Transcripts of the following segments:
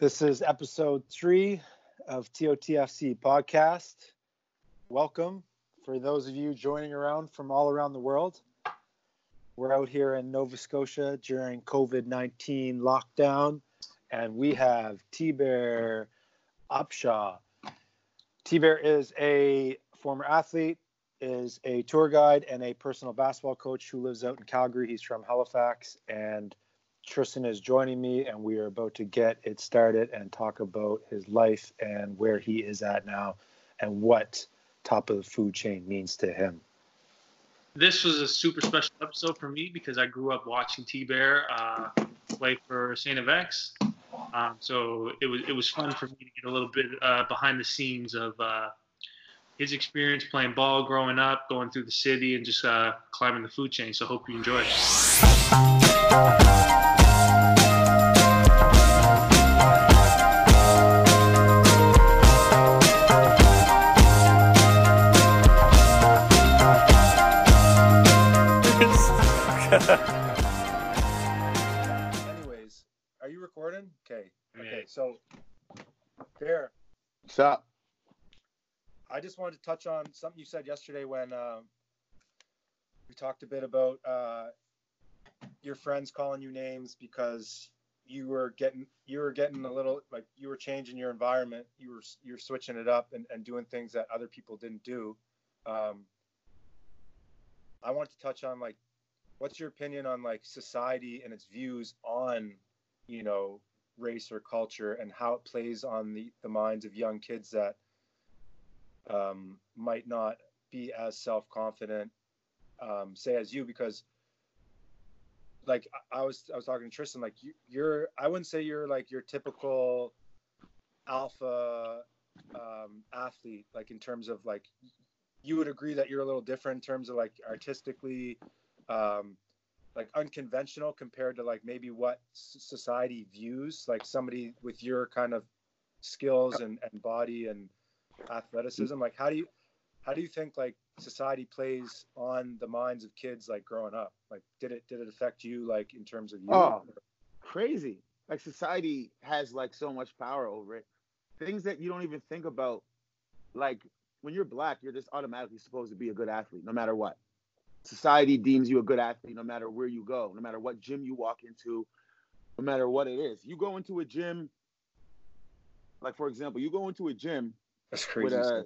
This is episode three of TOTFC podcast. Welcome for those of you joining around from all around the world. We're out here in Nova Scotia during COVID 19 lockdown, and we have T Bear Upshaw. T Bear is a former athlete, is a tour guide, and a personal basketball coach who lives out in Calgary. He's from Halifax, and Tristan is joining me, and we are about to get it started and talk about his life and where he is at now and what top of the food chain means to him. This was a super special episode for me because I grew up watching T Bear uh, play for St. FX. Um, so it was it was fun for me to get a little bit uh, behind the scenes of uh, his experience playing ball growing up, going through the city, and just uh, climbing the food chain. So hope you enjoy. So, Bear, What's up? I just wanted to touch on something you said yesterday when uh, we talked a bit about uh, your friends calling you names because you were getting you were getting a little like you were changing your environment. You were you're switching it up and, and doing things that other people didn't do. Um, I want to touch on like what's your opinion on like society and its views on you know race or culture and how it plays on the, the minds of young kids that um, might not be as self-confident um, say as you because like I, I was i was talking to tristan like you, you're i wouldn't say you're like your typical alpha um, athlete like in terms of like you would agree that you're a little different in terms of like artistically um, like unconventional compared to like maybe what society views like somebody with your kind of skills and, and body and athleticism like how do you how do you think like society plays on the minds of kids like growing up like did it did it affect you like in terms of you Oh. Crazy. Like society has like so much power over it. Things that you don't even think about. Like when you're black, you're just automatically supposed to be a good athlete, no matter what. Society deems you a good athlete no matter where you go, no matter what gym you walk into, no matter what it is. You go into a gym, like for example, you go into a gym that's with a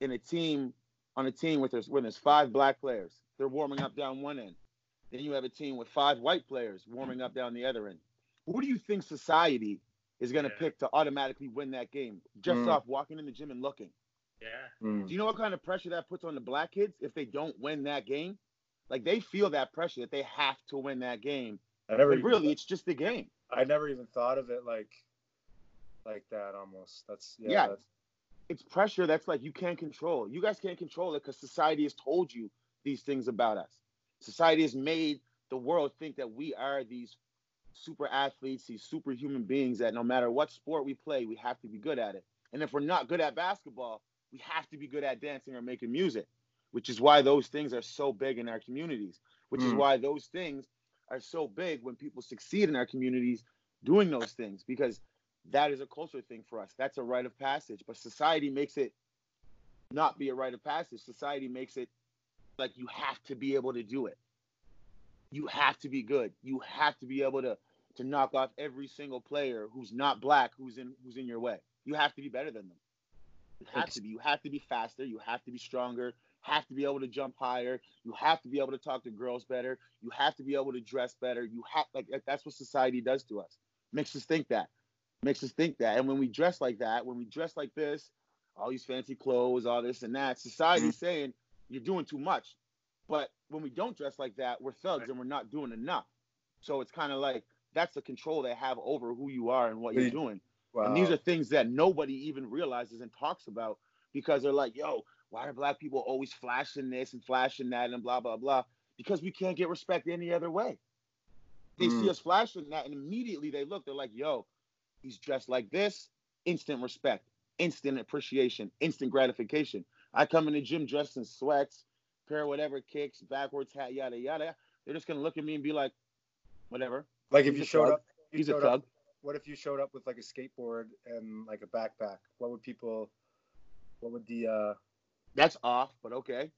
in a team on a team with there's when there's five black players. They're warming up down one end. Then you have a team with five white players warming up down the other end. Who do you think society is going to Yeah. pick to automatically win that game just Mm. off walking in the gym and looking? Yeah. Mm. Do you know what kind of pressure that puts on the black kids if they don't win that game? Like they feel that pressure that they have to win that game. I never even- really, it's just the game. I never even thought of it like like that almost. That's yeah. Yeah. That's, It's pressure that's like you can't control. You guys can't control it because society has told you these things about us. Society has made the world think that we are these super athletes, these superhuman beings that no matter what sport we play, we have to be good at it. And if we're not good at basketball, we have to be good at dancing or making music, which is why those things are so big in our communities, which is Mm. why those things are so big when people succeed in our communities doing those things because that is a culture thing for us. That's a rite of passage. But society makes it not be a rite of passage. Society makes it like you have to be able to do it. You have to be good. You have to be able to to knock off every single player who's not black who's in who's in your way. You have to be better than them. You have to be. You have to be faster. You have to be stronger. Have to be able to jump higher. You have to be able to talk to girls better. You have to be able to dress better. You have like that's what society does to us. Makes us think that. Makes us think that. And when we dress like that, when we dress like this, all these fancy clothes, all this and that, society's mm-hmm. saying you're doing too much. But when we don't dress like that, we're thugs and we're not doing enough. So it's kind of like that's the control they have over who you are and what you're doing. wow. And these are things that nobody even realizes and talks about because they're like, yo, why are black people always flashing this and flashing that and blah, blah, blah? Because we can't get respect any other way. They Mm. see us flashing that and immediately they look, they're like, yo, he's dressed like this, instant respect, instant appreciation, instant gratification. I come in the gym dressed in sweats, pair of whatever kicks, backwards hat, yada, yada. They're just going to look at me and be like, whatever. like if he's you showed thug. up, He's a thug. up, what if you showed up with like a skateboard and like a backpack? What would people? What would the? uh That's off, but okay.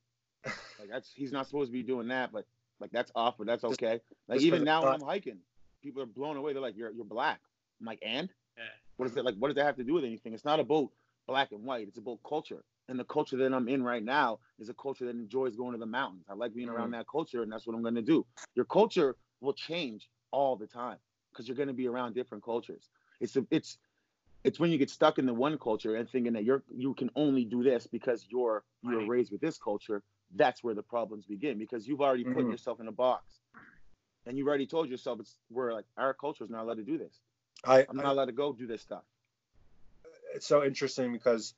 Like that's he's not supposed to be doing that, but like that's off, but that's okay. Like just even now when. I'm hiking, people are blown away. They're like, "You're you're black." I'm like, "And Yeah. what is it like? What does that have to do with anything? It's not about black and white. It's about culture." And the culture that I'm in right now is a culture that enjoys going to the mountains. I like being around that culture, and that's what I'm going to do. Your culture will change all the time because you're going to be around different cultures. It's a, it's it's when you get stuck in the one culture and thinking that you're you can only do this because you're you're Right. raised with this culture. That's where the problems begin because you've already put Mhm. yourself in a box, and you've already told yourself it's we're like our culture is not allowed to do this. I, I'm not I allowed to go do this stuff. it's so interesting because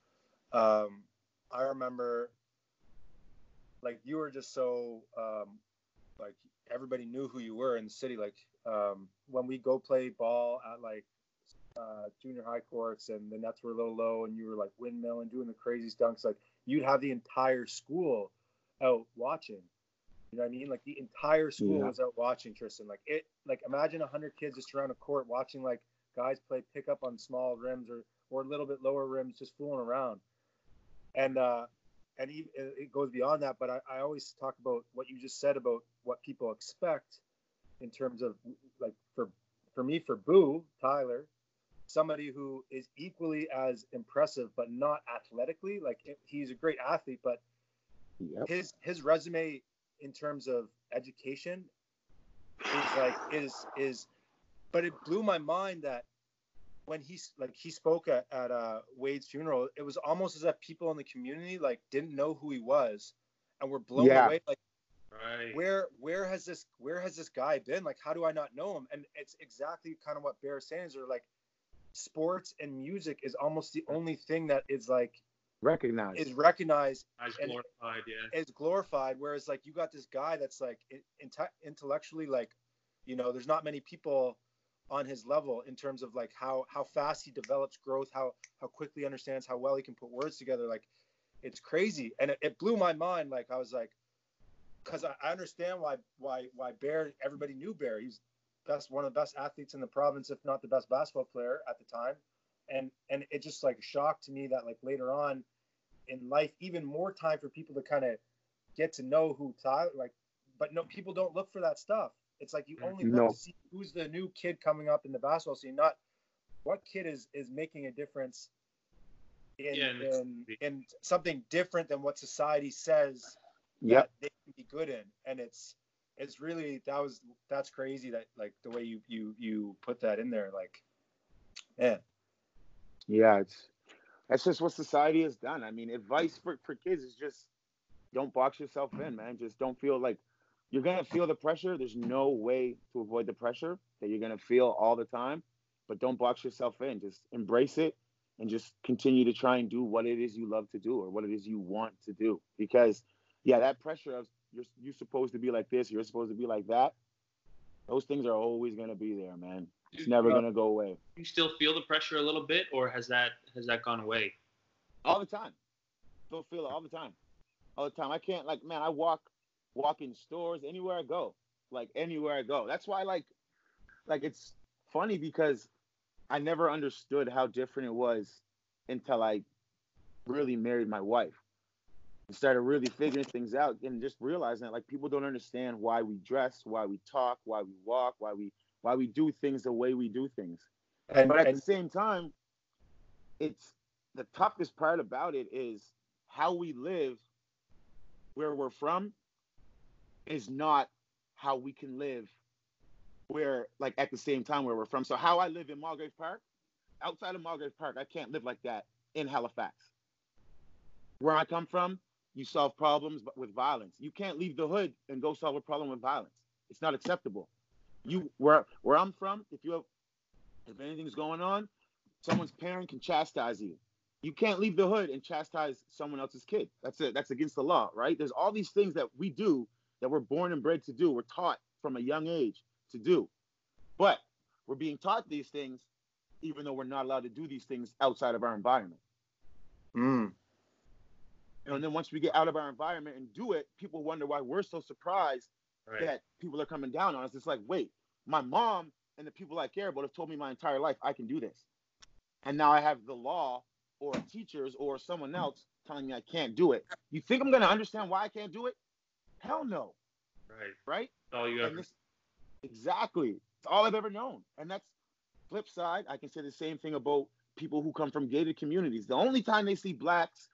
um, I remember like you were just so um, like everybody knew who you were in the city. Like um, when we go play ball at like uh, junior high courts and the nets were a little low and you were like windmilling doing the crazy stunts, like you'd have the entire school out watching. You know what I mean? Like the entire school Yeah. was out watching Tristan. Like it, like imagine a hundred kids just around a court watching like guys play pickup on small rims or or a little bit lower rims, just fooling around. And uh, and even, it goes beyond that. But I, I always talk about what you just said about what people expect in terms of like for for me for Boo Tyler, somebody who is equally as impressive but not athletically. Like he's a great athlete, but Yep. his his resume in terms of education is like is is but it blew my mind that when he's like he spoke at, at uh wade's funeral it was almost as if people in the community like didn't know who he was and were blown Yeah. away like Right. where where has this where has this guy been like how do i not know him and it's exactly kind of what bear is saying is they're like sports and music is almost the only thing that is like recognized. is recognized Eyes and- glorified, yeah. is glorified whereas like you got this guy that's like in, intellectually like you know there's not many people on his level in terms of like how how fast he develops growth how how quickly he understands how well he can put words together like it's crazy. And it, it blew my mind like i was like because I, I understand why why why bear everybody knew bear. He's best one of the best athletes in the province if not the best basketball player at the time and and it just like shocked to me that like later on in life even more time for people to kind of get to know who Tyler like but no people don't look for that stuff. It's like you only look No. to see who's the new kid coming up in the basketball scene, not what kid is is making a difference in Yeah, in, in something different than what society says Yep. that they can be good in. And it's it's really that was that's crazy that like the way you you you put that in there like man Yeah, it's that's just what society has done. I mean, advice for, for kids is just don't box yourself in, man. Just don't feel like you're gonna feel the pressure. There's no way to avoid the pressure that you're gonna feel all the time, but don't box yourself in. Just embrace it and just continue to try and do what it is you love to do or what it is you want to do. Because yeah, that pressure of you're you're supposed to be like this, you're supposed to be like that. Those things are always gonna be there, man. It's never gonna go away. you still feel the pressure a little bit, or has that has that gone away? all the time. Still feel it all the time, all the time. I can't like, man. I walk, walk in stores anywhere I go, like anywhere I go. That's why, like, like it's funny because I never understood how different it was until I really married my wife and started really figuring things out and just realizing that like people don't understand why we dress, why we talk, why we walk, why we why we do things the way we do things and, but at and the same time, it's the toughest part about it is how we live where we're from is not how we can live where like at the same time where we're from. So how I live in Mulgrave Park, outside of Mulgrave Park, I can't live like that in Halifax. Where I come from, you solve problems with violence. You can't leave the hood and go solve a problem with violence. It's not acceptable. You where where I'm from, if you have if anything's going on, someone's parent can chastise you. You can't leave the hood and chastise someone else's kid. That's it. That's against the law, right? There's all these things that we do that we're born and bred to do. We're taught from a young age to do. But we're being taught these things even though we're not allowed to do these things outside of our environment. mm, And then once we get out of our environment and do it, people wonder why we're so surprised Right. that people are coming down on us. It's like, wait, my mom and the people I care about have told me my entire life I can do this. And now I have the law or teachers or someone else telling me I can't do it. You think I'm going to understand why I can't do it? Hell no. Right. Right? That's all you ever. this- exactly. It's all I've ever known. And that's flip side. I can say the same thing about people who come from gated communities. The only time they see blacks,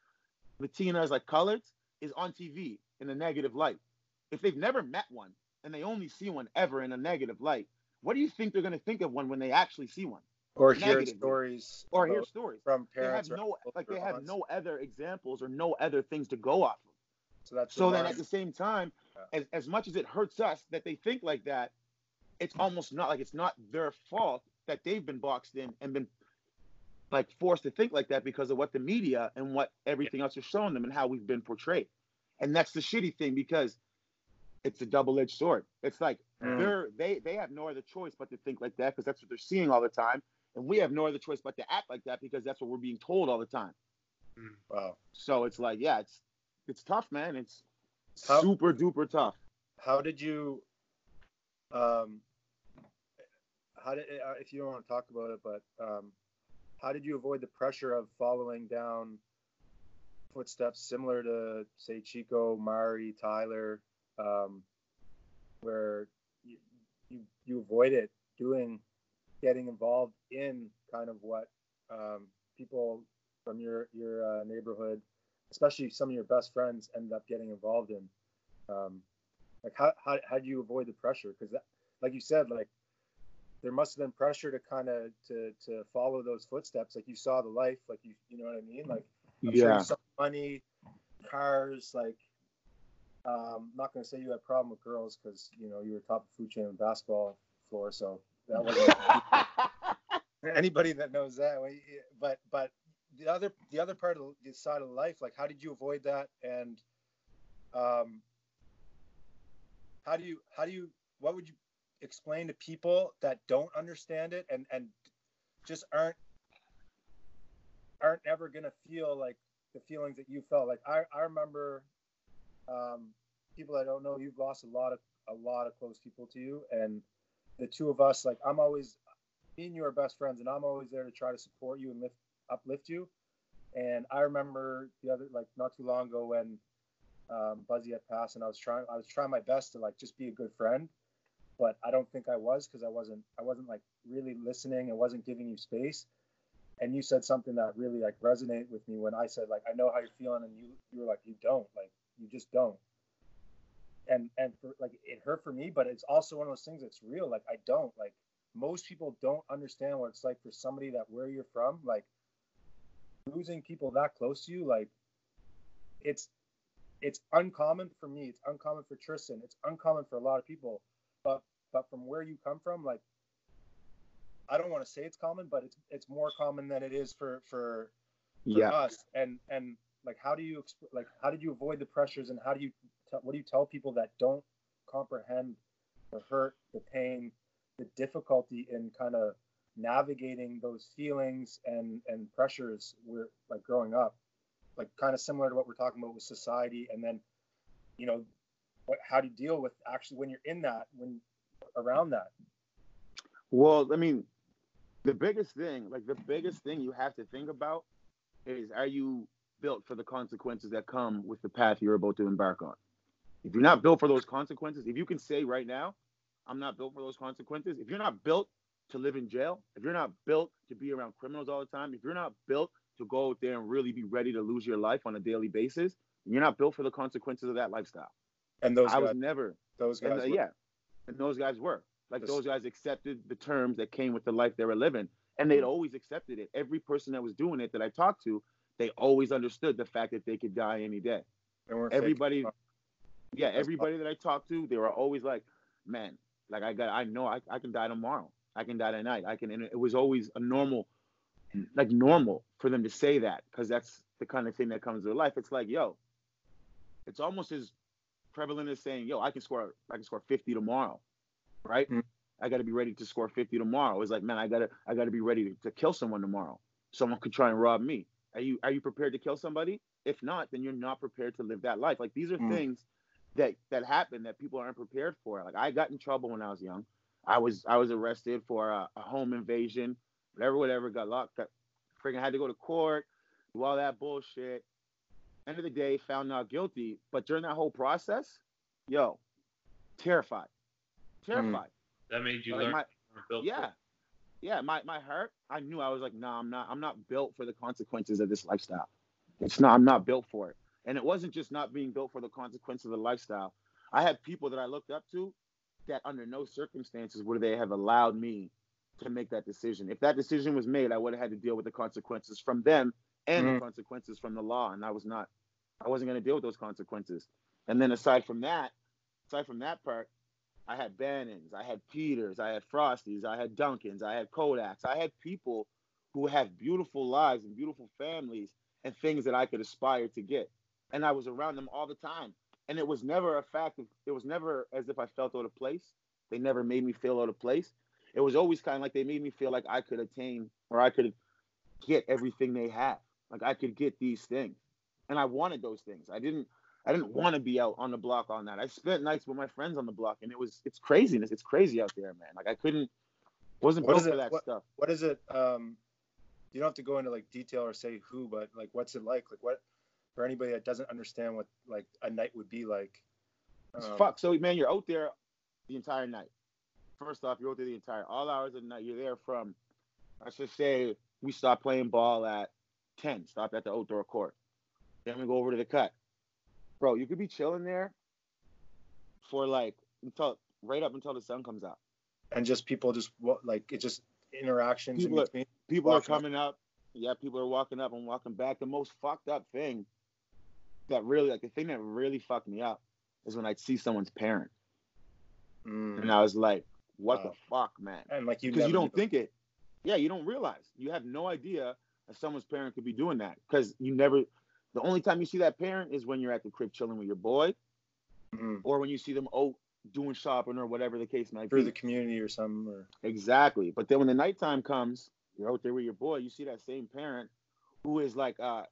Latinas, like coloreds, is on TV in a negative light. If they've never met one and they only see one ever in a negative light, what do you think they're going to think of one when they actually see one or hear stories or hear stories? from parents. They have no like they have no other examples or no other things to go off of. So that's So the then at the same time, Yeah. as, as much as it hurts us that they think like that, it's almost not like it's not their fault that they've been boxed in and been like forced to think like that because of what the media and what everything else is showing them and how we've been portrayed. And that's the shitty thing because it's a double-edged sword. It's like Mm. they're they they have no other choice but to think like that because that's what they're seeing all the time. And we have no other choice but to act like that because that's what we're being told all the time. Mm. wow. So it's like, yeah, it's it's tough, man. It's How- super duper tough. How did you, um, how did uh, if you don't want to talk about it, but um, how did you avoid the pressure of following down footsteps similar to say Chico, Mari, Tyler, um, where you, you you avoided doing getting involved in kind of what um, people from your your uh, neighborhood, especially some of your best friends, end up getting involved in. Um, like how how how do you avoid the pressure? Because like you said, like there must have been pressure to kind of to to follow those footsteps. Like you saw the life, like you you know what I mean. Like I'm sure you saw money, cars, like. Um, not going to say you had a problem with girls because you know you were top of food chain on the basketball floor, so that wasn't anybody that knows that. But but the other the other part of the side of life, like how did you avoid that? And um, how do you how do you what would you explain to people that don't understand it and and just aren't aren't ever gonna feel like the feelings that you felt? Like I I remember um, people that don't know you've lost a lot of a lot of close people to you. And the two of us like i'm always me and you are best friends and i'm always there to try to support you and lift uplift you. And i remember the other like not too long ago when um, buzzy had passed and i was trying i was trying my best to like just be a good friend but i don't think i was because i wasn't i wasn't like really listening. And wasn't giving you space. And you said something that really like resonated with me when i said like i know how you're feeling and you you were like you don't like you just don't. And and for, like it hurt for me but it's also one of those things that's real like i don't like most people don't understand what it's like for somebody that where you're from like losing people that close to you like it's it's uncommon for me it's uncommon for tristan it's uncommon for a lot of people but but from where you come from like i don't want to say it's common but it's it's more common than it is for for for yeah. us and and like how do you exp- like how did you avoid the pressures and how do you t- what do you tell people that don't comprehend the hurt the pain the difficulty in kind of navigating those feelings and and pressures we're like growing up like kind of similar to what we're talking about with society and then you know what how do you deal with actually when you're in that when around that Well, I mean, the biggest thing, like the biggest thing you have to think about is are you built for the consequences that come with the path you're about to embark on? If you're not built for those consequences, if you can say right now, I'm not built for those consequences, if you're not built to live in jail, if you're not built to be around criminals all the time, if you're not built to go out there and really be ready to lose your life on a daily basis, you're not built for the consequences of that lifestyle. And those I guys was never those and, uh, were- yeah, and those guys were like This- those guys accepted the terms that came with the life they were living, and they'd always accepted it. Every person that was doing it that I talked to, they always understood the fact that they could die any day. they weren't fake. Everybody, yeah, everybody that I talked to, they were always like, "Man, like I got, I know I, I can die tomorrow. I can die tonight. I can." And it was always a normal, like normal for them to say that because that's the kind of thing that comes with life. It's like, yo, it's almost as prevalent as saying, "Yo, I can score, I can score 50 tomorrow," right? Mm. I got to be ready to score 50 tomorrow. It's like, man, I gotta, I gotta be ready to, to kill someone tomorrow. Someone could try and rob me. Are you, are you prepared to kill somebody? If not, then you're not prepared to live that life. Like these are Mm. things that that happen that people aren't prepared for. Like I got in trouble when I was young. I was I was arrested for a, a home invasion, whatever, whatever. Got locked. Got, freaking had to go to court, do all that bullshit. End of the day, found not guilty. But during that whole process, yo, terrified, terrified. Mm. That made you Like, learn. my- for yeah, it. yeah. My my heart. I knew I was like, nah, I'm not. I'm not built for the consequences of this lifestyle. It's not. I'm not built for it. And it wasn't just not being built for the consequences of the lifestyle. I had people that I looked up to that under no circumstances would they have allowed me to make that decision. If that decision was made, I would have had to deal with the consequences from them and Mhm. the consequences from the law. And I was not, I wasn't going to deal with those consequences. And then aside from that, aside from that part, I had Bannons, I had Peters, I had Frosties, I had Duncans, I had Kodaks, I had people who have beautiful lives and beautiful families and things that I could aspire to get. And I was around them all the time. And it was never a fact of, it was never as if I felt out of place. They never made me feel out of place. It was always kind of like they made me feel like I could attain or I could get everything they have. Like I could get these things. And I wanted those things. I didn't I didn't want to be out on the block on that. I spent nights with my friends on the block and it was it's craziness. It's crazy out there, man. Like I couldn't wasn't What built it- for that what- stuff. What is it? Um, you don't have to go into like detail or say who, but like, what's it like? Like, what for anybody that doesn't understand what like a night would be like? Um, fuck. So man, you're out there the entire night. First off, you're out there the entire all hours of the night. You're there from I should say we stop playing ball at ten. Stop at the outdoor court. Then we go over to the cut. Bro, you could be chilling there for like until right up until the sun comes out. and just people just what like it just interactions in People are- between. People are coming up. Yeah, people are walking up and walking back. The most fucked up thing that really like the thing that really fucked me up is when I'd see someone's parent. Mm. And I was like, what Wow. the fuck, man? And like you because you don't think it. Yeah, you don't realize. You have no idea someone's parent could be doing that because you never. The only time you see that parent is when you're at the crib chilling with your boy, Mhm. or when you see them out doing shopping or whatever the case might through be. Through the community or something. Or Exactly. But then when the nighttime comes, you're out there with your boy. You see that same parent who is like, uh,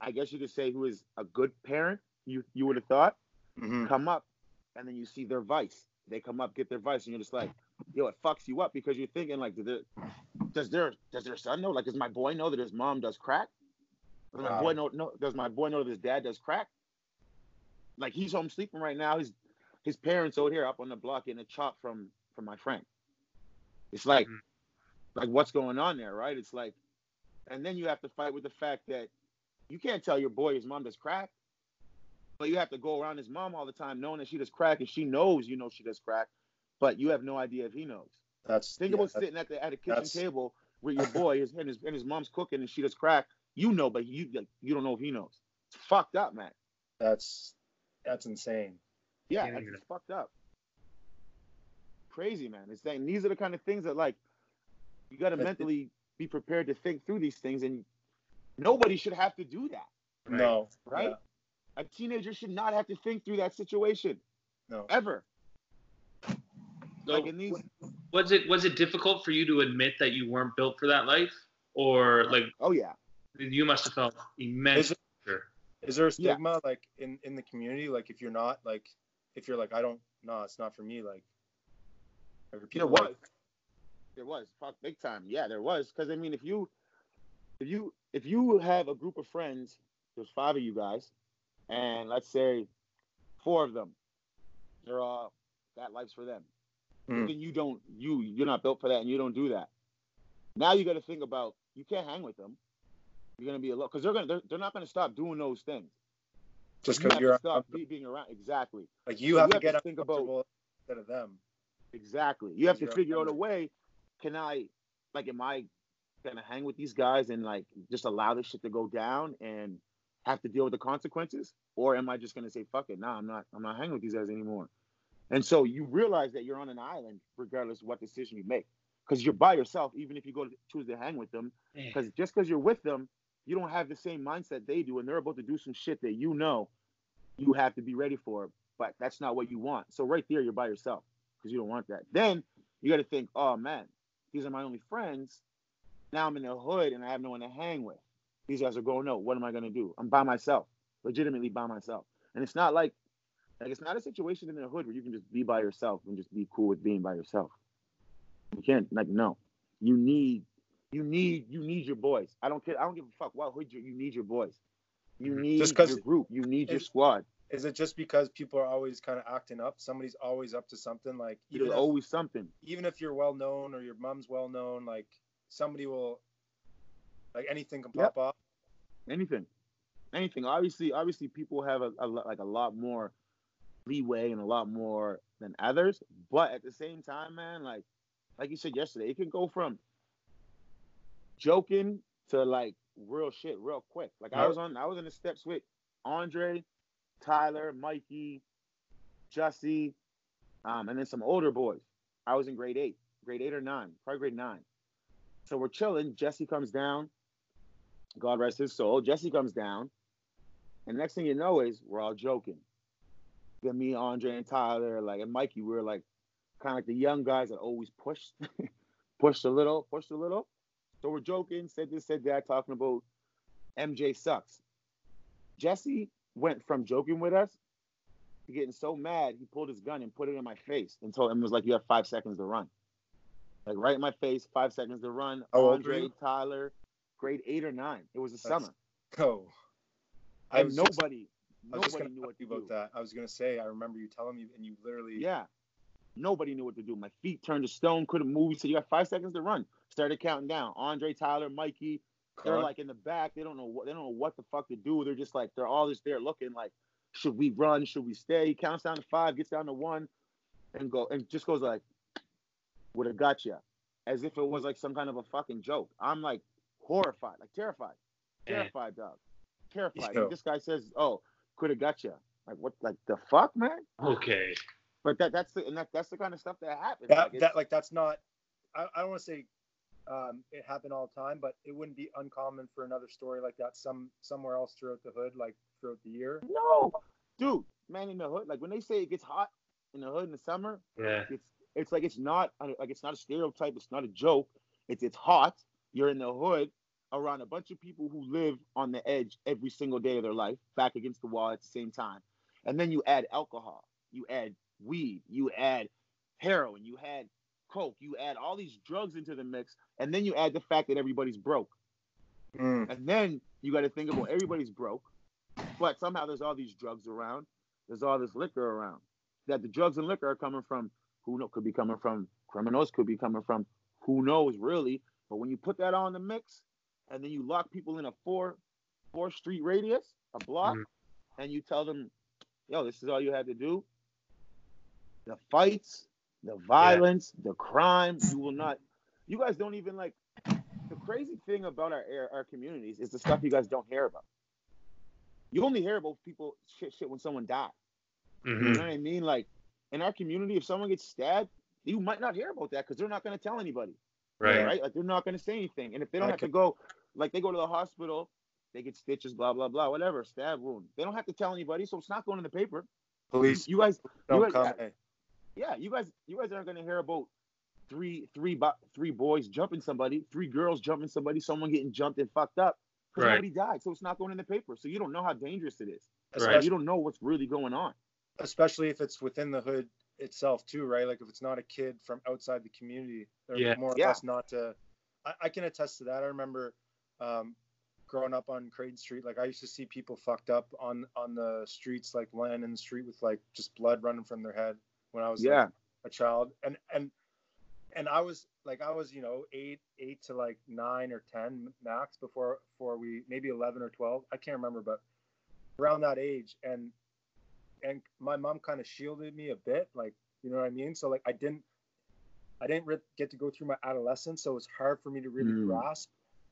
I guess you could say, who is a good parent. You you would have thought Mhm. come up, and then you see their vice. They come up, get their vice, and you're just like, yo, it fucks you up because you're thinking like, does their does their does their son know? Like, does my boy know that his mom does crack? Does my boy know, know? Does my boy know that his dad does crack? Like he's home sleeping right now. His his parents out here up on the block getting a chop from from my friend. It's like, Mhm. like what's going on there, right? It's like, and then you have to fight with the fact that you can't tell your boy his mom does crack, but you have to go around his mom all the time knowing that she does crack, and she knows you know she does crack, but you have no idea if he knows. That's Think yeah, about that- sitting at the at a kitchen that's- table with your boy his, and his and his mom's cooking and she does crack. You know, but you like, you don't know if he knows. It's fucked up, man. that's that's insane. Yeah, Can't that's even- it's fucked up. Crazy, man. It's that and these are the kind of things that like you got to mentally be prepared to think through these things, and nobody should have to do that. Right. No, Right? yeah, A teenager should not have to think through that situation no. ever. So, like in these, was it was it difficult for you to admit that you weren't built for that life, or like oh yeah, you must have felt immense Is it- pressure? Is there a Yeah. stigma like in in the community? Like if you're not like if you're like I don't no, it's not for me. Like are there people was, like, there was, fuck, big time. Yeah, there was. Because I mean, if you, if you, if you have a group of friends, there's five of you guys, and let's say four of them, they're all that life's for them. Mhm. Then you don't, you, you're not built for that, and you don't do that. Now you got to think about you can't hang with them. You're gonna be alone because they're gonna, they're, they're not gonna stop doing those things. just because have you're to stop be, being around. Exactly. like you So have you to have get to think about- uncomfortable instead of them. Exactly. You have to figure out a way. Can I, like, am I gonna hang with these guys and like just allow this shit to go down and have to deal with the consequences, or am I just gonna say fuck it? Nah, I'm not. I'm not hanging with these guys anymore. And so you realize that you're on an island, regardless of what decision you make, because you're by yourself. Even if you go to choose to hang with them, because just because you're with them, you don't have the same mindset they do, and they're about to do some shit that you know you have to be ready for. But that's not what you want. So right there, you're by yourself because you don't want that. Then you got to think, oh man, these are my only friends. Now I'm in the hood and I have no one to hang with. These guys are going out. What am I gonna do? I'm by myself, legitimately by myself. And it's not like Like it's not a situation in the hood where you can just be by yourself and just be cool with being by yourself. You can't like no. You need you need you need your boys. I don't care. I don't give a fuck what hood you. You need your boys. You Mhm. need Just your group. You need your squad. Is it just because people are always kind of acting up? Somebody's always up to something. Like There's if, always something. even if you're well known or your mom's well known, like somebody will, like anything can Yep. pop off. anything, anything. Obviously, obviously, people have a, a like a lot more leeway and a lot more than others. But at the same time, man, like like you said yesterday, it can go from joking to like real shit real quick. Like I was on, I was in the steps with Andre, Tyler, Mikey, Jussie, um, and then some older boys. I was in grade eight, grade eight or nine, probably grade nine. So we're chilling. Jesse comes down. God rest his soul. Jesse comes down. And next thing you know is we're all joking. Me, Andre, and Tyler, like and Mikey, we were like kind of like the young guys that always pushed, pushed a little, pushed a little. So we're joking, said this, said that, talking about MJ sucks. Jesse went from joking with us to getting so mad he pulled his gun and put it in my face and told him it was like you have five seconds to run. Like right in my face, five seconds to run. Old Andre, you? Tyler, grade eight or nine. It was the That's- summer. Oh, I And was just- nobody, I was just nobody gonna knew what to you to about do. that. I was gonna say I remember you telling me, and you literally Yeah. Nobody knew what to do. My feet turned to stone, couldn't move. He said, You got five seconds to run. Started counting down. Andre, Tyler, Mikey, they're Con- like in the back. They don't know what they don't know what the fuck to do. They're just like they're all just there looking like, should we run? Should we stay? He counts down to five, gets down to one, and go and just goes like, would have got you, as if it was like some kind of a fucking joke. I'm like horrified, like terrified, eh. terrified, dog, terrified. Yo. This guy says, oh, could have got you. Like what? Like the fuck, man. Okay. But that that's the and that, that's the kind of stuff that happens. that like, that like that's not. I, I don't want to say um, it happened all the time, but it wouldn't be uncommon for another story like that some somewhere else throughout the hood, like throughout the year. no, dude, man, in the hood, like when they say it gets hot in the hood in the summer, Yeah. it's it's like it's not like it's not a stereotype. It's not a joke. It's it's hot. You're in the hood around a bunch of people who live on the edge every single day of their life, back against the wall at the same time. And then you add alcohol, you add weed, you add heroin, you add coke, you add all these drugs into the mix, and then you add the fact that everybody's broke. Mm. And then you got to think about everybody's broke, but somehow there's all these drugs around. There's all this liquor around. That the drugs and liquor are coming from who know could be coming from criminals, could be coming from who knows really. But when you put that all in the mix, and then you lock people in a four four street radius, a block, Mhm. and you tell them, yo, this is all you had to do. The fights, the violence, the crime, you will not. You guys don't even like the crazy thing about our our, our communities is the stuff you guys don't hear about. You only hear about people shit shit when someone dies. You hmm know what I mean? Like in our community, if someone gets stabbed, you might not hear about that because they're not going to tell anybody, Right. right? Like they're not going to say anything. And if they don't I have to go, like they go to the hospital, they get stitches, blah blah blah, whatever, stab wound. They don't have to tell anybody, so it's not going in the paper. Police You guys, don't you come. guys- hey, yeah, you guys, you guys aren't going to hear about three three bo- three boys jumping somebody, three girls jumping somebody, someone getting jumped and fucked up. Because Right. nobody died, so it's not going in the paper. So you don't know how dangerous it is. Right. You don't know what's really going on. especially if it's within the hood itself too, right? Like if it's not a kid from outside the community, they're Yeah. more or Yeah. less not to. I, I can attest to that. I remember um, growing up on Creighton Street. Like I used to see people fucked up on on the streets, like laying in the street with like just blood running from their head when I was like, Yeah, a child and and and i was like i was you know eight eight to like nine or ten max before before we maybe 11 or 12 i can't remember but around that age and and my mom kind of shielded me a bit like you know what i mean so like i didn't i didn't get to go through my adolescence so it was hard for me to really Mm. grasp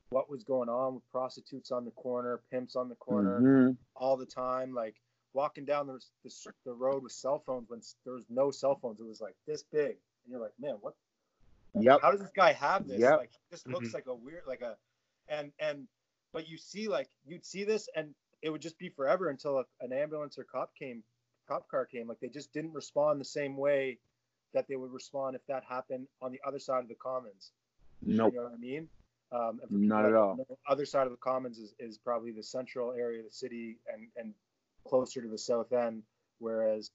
what was going on with prostitutes on the corner pimps on the corner Mhm. all the time, like walking down the, the, the road with cell phones when s- there was no cell phones. It was like this big, and you're like, man, what? Yep. How does this guy have this? Yep. Like, this looks Mhm. like a weird, like a, and and, but you see, like you'd see this, and it would just be forever until a, an ambulance or cop came, cop car came. Like they just didn't respond the same way that they would respond if that happened on the other side of the commons. Nope. You know what I mean? Um, and for Not that at all. don't Other side of the commons is, is probably the central area of the city and, and closer to the south end whereas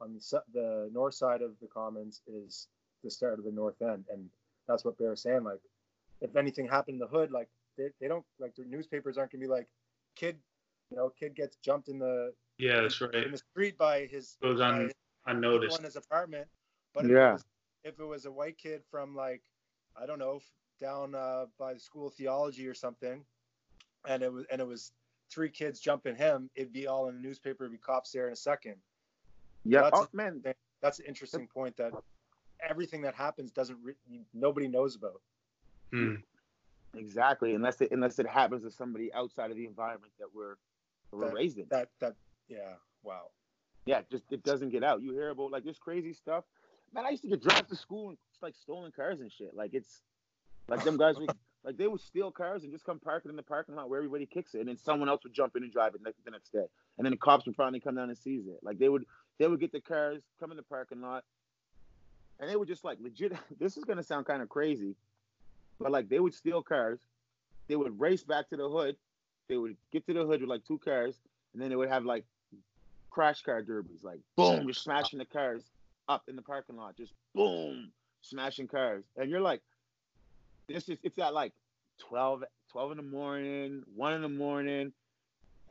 on the the north side of the commons is the start of the north end, and that's what Bear's saying. Like, if anything happened in the hood, like they, they don't like the newspapers aren't gonna be like, kid, you know, kid gets jumped in the Yeah, that's right. in the street by his Goes on his unnoticed. people in his apartment. But if, Yeah. it was, if it was a white kid from like, I don't know, down uh, by the school of theology or something, and it was and it was three kids jumping him, it'd be all in the newspaper. It'd be cops there in a second. Yeah. That's- Oh man, That's an interesting point that everything that happens doesn't re- nobody knows about. Hmm. exactly. Unless it unless it happens to somebody outside of the environment that we're that we're That- raised in. That that yeah, wow. yeah, just it doesn't get out. You hear about like this crazy stuff. Man, I used to get dropped to school and it's like stolen cars and shit. Like it's like them guys would like they would steal cars and just come park it in the parking lot where everybody kicks it, and then someone else would jump in and drive it the next day, and then the cops would finally come down and seize it. Like they would they would get the cars, come in the parking lot, and they would just like legit. This is gonna sound kind of crazy, but like they would steal cars, they would race back to the hood, they would get to the hood with like two cars, and then they would have like crash car derbies, like boom, just smashing the cars up in the parking lot, just boom, smashing cars, and you're like, this is it's at like 12, 12 in the morning, one in the morning,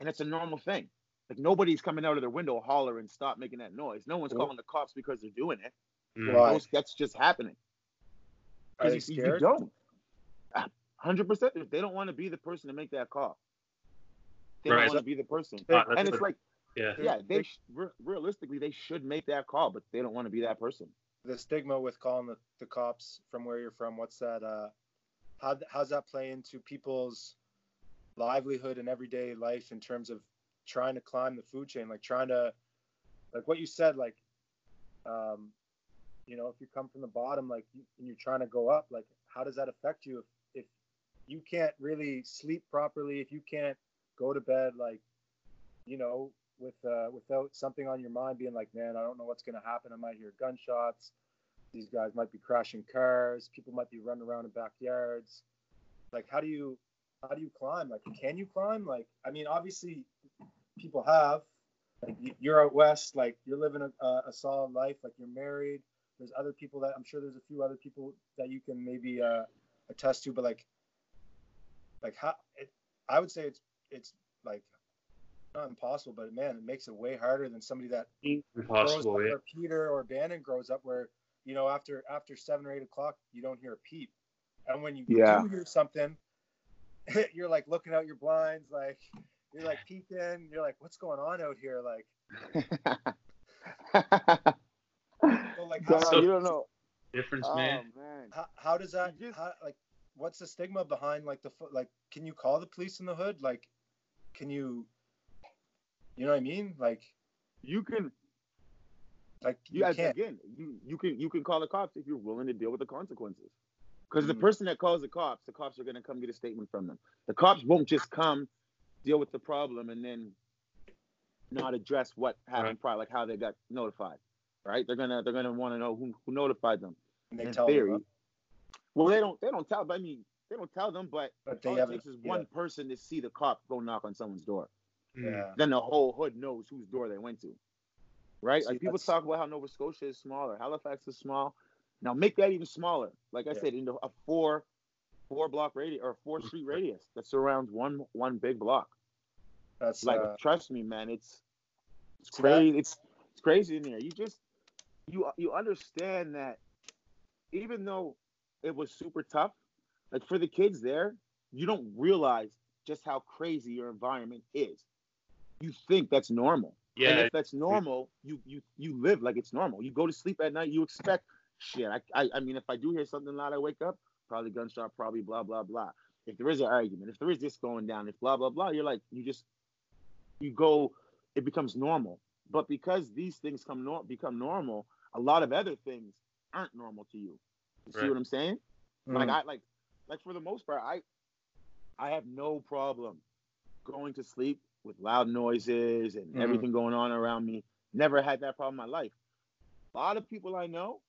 and it's a normal thing. Like nobody's coming out of their window hollering, stop making that noise. No one's calling the cops because they're doing it. Hmm. Why? That's just happening. Are they 'Cause you- you, scared? don't. Hundred percent. They don't want to be the person to make that call. They Right. don't want to be the person. That's and it's like, Yeah. yeah, they sh- re- realistically they should make that call, but they don't want to be that person. the stigma with calling the, the cops from where you're from what's that uh how how's that play into people's livelihood and everyday life in terms of trying to climb the food chain like trying to like what you said like um you know if you come from the bottom like and you're trying to go up like how does that affect you if if you can't really sleep properly if you can't go to bed like you know with uh, without something on your mind being like, man, I don't know what's gonna happen. I might hear gunshots. These guys might be crashing cars. People might be running around in backyards. Like, how do you how do you climb? Like, can you climb? Like, I mean, obviously, people have. Like, you're out west. Like, you're living a, a solid life. Like, you're married. There's other people that I'm sure there's a few other people that you can maybe uh, attest to. But like, like how it, I would say it's it's like not impossible, but man, it makes it way harder than somebody that grows Impossible. up Yeah. where Peter or Bannon grows up where you know after after seven or eight o'clock you don't hear a peep, and when you Yeah. do hear something, you're like looking out your blinds, like you're like peeking, you're like, what's going on out here? Like, so like how, Dog, you don't know. Difference, Oh man. man. how, how does that just- how, like what's the stigma behind like the like can you call the police in the hood like can you you know what I mean like You can like you can't again you you can you can call the cops if you're willing to deal with the consequences because the Mhm. person that calls the cops the cops are going to come get a statement from them the cops won't just come deal with the problem and then not address what happened Right. prior like how they got notified right they're gonna they're gonna want to know who, who notified them and they in tell theory them, well they don't they don't tell i mean they don't tell them but but they all it takes is yeah, one person to see the cop go knock on someone's door yeah. then the whole hood knows whose door they went to. Right? See, like people that's- talk about how Nova Scotia is smaller, Halifax is small. Now make that even smaller. Like I Yeah. said, into a four four block radius or four street radius that surrounds one one big block. that's Like uh, trust me, man, it's it's See that? crazy. It's it's crazy in there. You just you you understand that even though it was super tough, like for the kids there, you don't realize just how crazy your environment is. You think that's normal. And Yeah. if that's normal, you you you live like it's normal. You go to sleep at night, you expect shit. I I, I mean, if I do hear something loud, I wake up, probably gunshot, probably blah blah blah. If there is an argument, if there is this going down, if blah blah blah, you're like you just you go, it becomes normal. But because these things come nor- become normal, a lot of other things aren't normal to you. You see what I'm saying? Like mm, I like like for the most part, I I have no problem going to sleep with loud noises and Mhm. everything going on around me. Never had that problem in my life. A lot of people I know,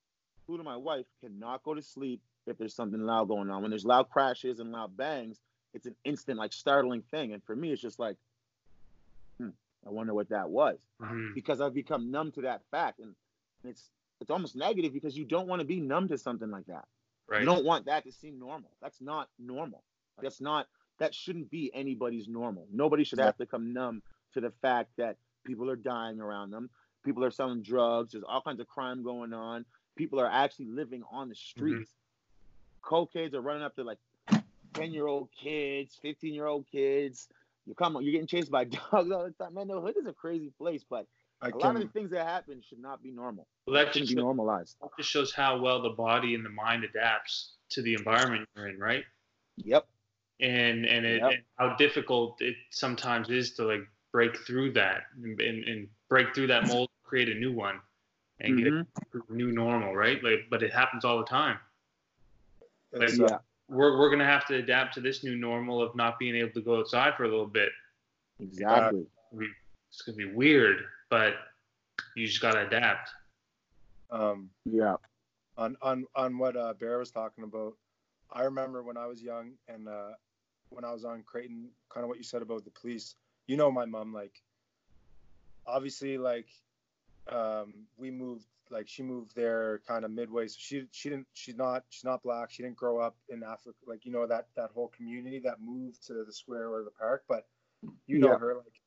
including my wife, cannot go to sleep if there's something loud going on. When there's loud crashes and loud bangs, it's an instant like startling thing. And for me, it's just like, hmm, I wonder what that was Mhm. because I've become numb to that fact, and it's it's almost negative because you don't want to be numb to something like that. Right. You don't want that to seem normal. That's not normal. That's not that shouldn't be anybody's normal. Nobody should have to come numb to the fact that people are dying around them. People are selling drugs. There's all kinds of crime going on. People are actually living on the mm-hmm. streets. Cokeheads are running up to like 10 year old kids, 15 year old kids. You come, you're getting chased by dogs all the time. Man, the hood is a crazy place, but I a lot of the things that happen should not be normal. Well, that Shouldn't be normalized. that just shows how well the body and the mind adapts to the environment you're in, right? Yep. And and, it, Yep. and how difficult it sometimes is to like break through that and, and, and break through that mold, create a new one, and get Mhm. a new normal, right? Like, but it happens all the time. Like, uh, Yeah. We're we're gonna have to adapt to this new normal of not being able to go outside for a little bit. Exactly. It's gonna be weird, but you just gotta adapt. um, Yeah. on on on what uh, Bear was talking about. I remember when I was young and uh, when I was on Creighton, kind of what you said about the police. You know, my mom like obviously like um, we moved like she moved there kind of midway, so she she didn't she's not she's not black. She didn't grow up in Africa, like you know that that whole community that moved to the square or the park. But you know Yeah. her like.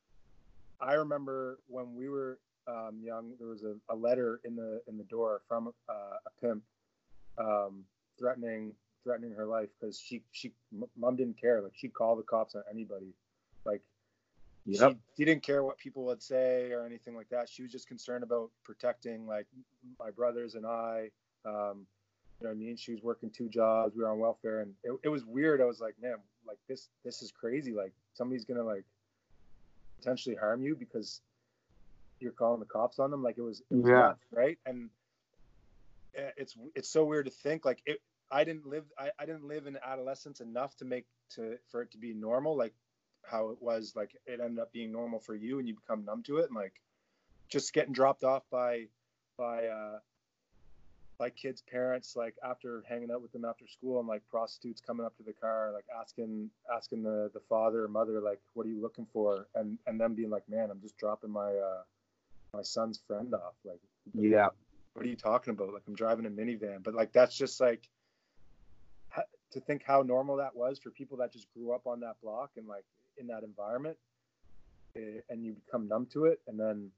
I remember when we were um, young, there was a, a letter in the in the door from uh, a pimp um, threatening threatening her life because she she m- mom didn't care. Like she'd call the cops on anybody. Like Yep. she, she didn't care what people would say or anything like that. She was just concerned about protecting like my brothers and i. Um, you know what i mean? She was working two jobs. We were on welfare and it, it was weird. I was like man like this this is crazy. Like somebody's gonna like potentially harm you because you're calling the cops on them. Like it was, it was Yeah. nuts, right? And uh, it's it's so weird to think like it i didn't live I, I didn't live in adolescence enough to make to for it to be normal like how it was like it ended up being normal for you and you become numb to it and like just getting dropped off by by uh by kids parents like after hanging out with them after school and like prostitutes coming up to the car like asking asking the the father or mother like what are you looking for and and them being like man i'm just dropping my uh my son's friend off like Yeah. what are you talking about? Like I'm driving a minivan, but like that's just like to think how normal that was for people that just grew up on that block and like in that environment, eh, and you become numb to it, and then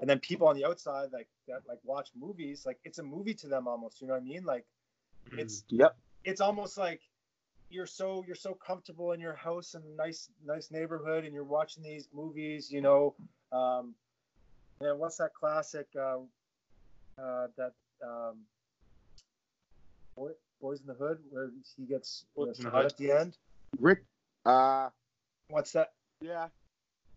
and then people on the outside like that like watch movies, like it's a movie to them almost. You know what I mean? Like it's Yep. it's almost like you're so you're so comfortable in your house and nice nice neighborhood and you're watching these movies you know um and what's that classic uh, uh that um Boy, boys in the hood where he gets you know, Boys the at the end Rick. Uh. what's that Yeah.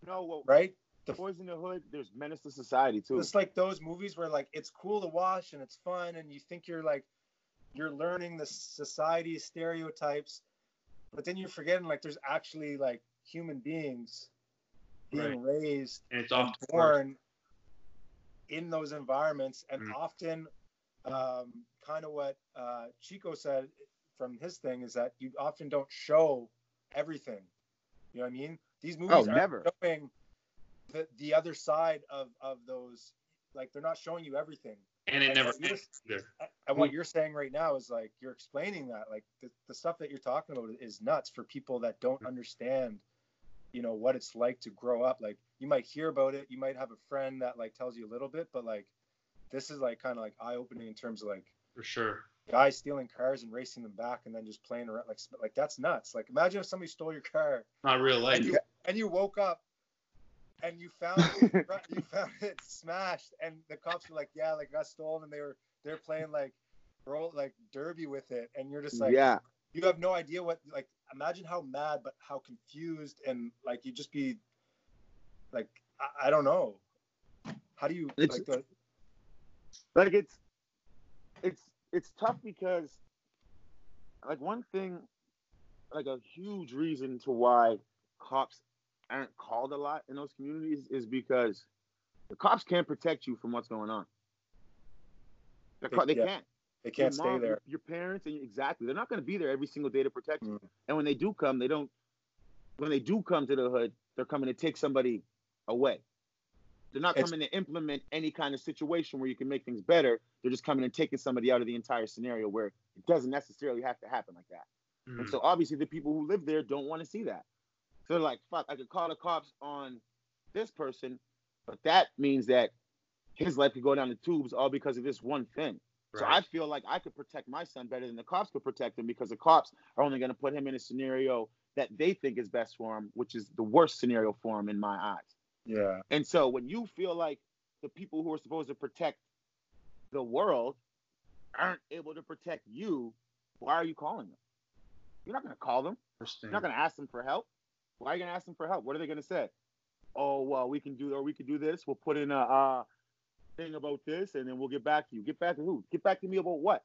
No. Well, right the Boys in the Hood. There's Menace to Society too. it's like those movies where like it's cool to watch and it's fun and you think you're like you're learning the society stereotypes but then you're forgetting like there's actually like human beings being raised And it's and born in those environments and Mhm. often um, kind of what uh, chico said from his thing is that you often don't show everything. You know what i mean? These movies Oh, are never. showing the, the other side of, of those like they're not showing you everything. And it And never what you're- ends and what you're saying right now is like you're explaining that like the, the stuff that you're talking about is nuts for people that don't understand you know what it's like to grow up. Like you might hear about it you might have a friend that like tells you a little bit but like this is like kind of like eye-opening in terms of like for sure. guys stealing cars and racing them back and then just playing around like like that's nuts like imagine if somebody stole your car Not real life. and you, and you woke up and you found it, you found it smashed and the cops were like yeah like got stolen and they were they're playing like roll like derby with it and you're just like yeah. you have no idea what like imagine how mad but how confused and like you just be like I, I don't know how do you It's- like the, like it's it's it's tough because like one thing like a huge reason to why cops aren't called a lot in those communities is because the cops can't protect you from what's going on They- co- they yeah. can't they can't your stay mom, there Your, your parents and exactly, they're not going to be there every single day to protect you. Mm. And when they do come, they don't. When they do come to the hood, they're coming to take somebody away. They're not It's- coming to implement any kind of situation where you can make things better. They're just coming and taking somebody out of the entire scenario where it doesn't necessarily have to happen like that. Mm. And so obviously the people who live there don't want to see that. So they're like, fuck, I could call the cops on this person, but that means that his life could go down the tubes all because of this one thing. So I feel like I could protect my son better than the cops could protect him because the cops are only going to put him in a scenario that they think is best for him, which is the worst scenario for him in my eyes. Yeah. And so when you feel like the people who are supposed to protect the world aren't able to protect you, why are you calling them? You're not going to call them. You're not going to ask them for help. Why are you going to ask them for help? What are they going to say? Oh, well, we can do or we can do this. We'll put in a uh, thing about this, and then we'll get back to you. Get back to who? Get back to me about what?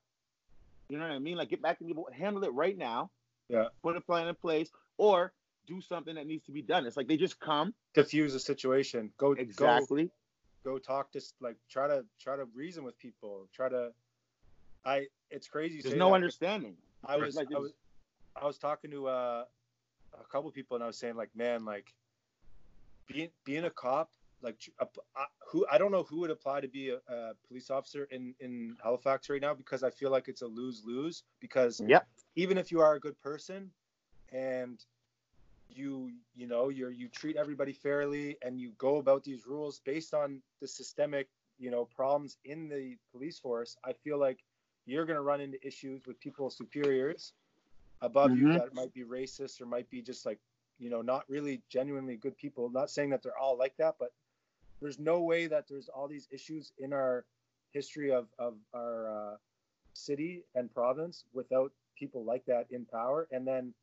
You know what I mean? Like get back to me about handle it right now. Yeah. Put a plan in place, or do something that needs to be done. It's like they just come Diffuse the situation. Go exactly. go go talk to like try to try to reason with people. Try to I it's crazy There's no that. understanding. I was like I was I was talking to uh, a couple people and I was saying like man like being being a cop like I- who I don't know who would apply to be a, a police officer in in Halifax right now because I feel like it's a lose lose because Yep. even if you are a good person and you you know you're you treat everybody fairly and you go about these rules based on the systemic you know problems in the police force i feel like you're going to run into issues with people superiors above you Mhm. that might be racist or might be just like you know not really genuinely good people not saying that they're all like that but there's no way that there's all these issues in our history of of our uh, city and province without people like that in power and then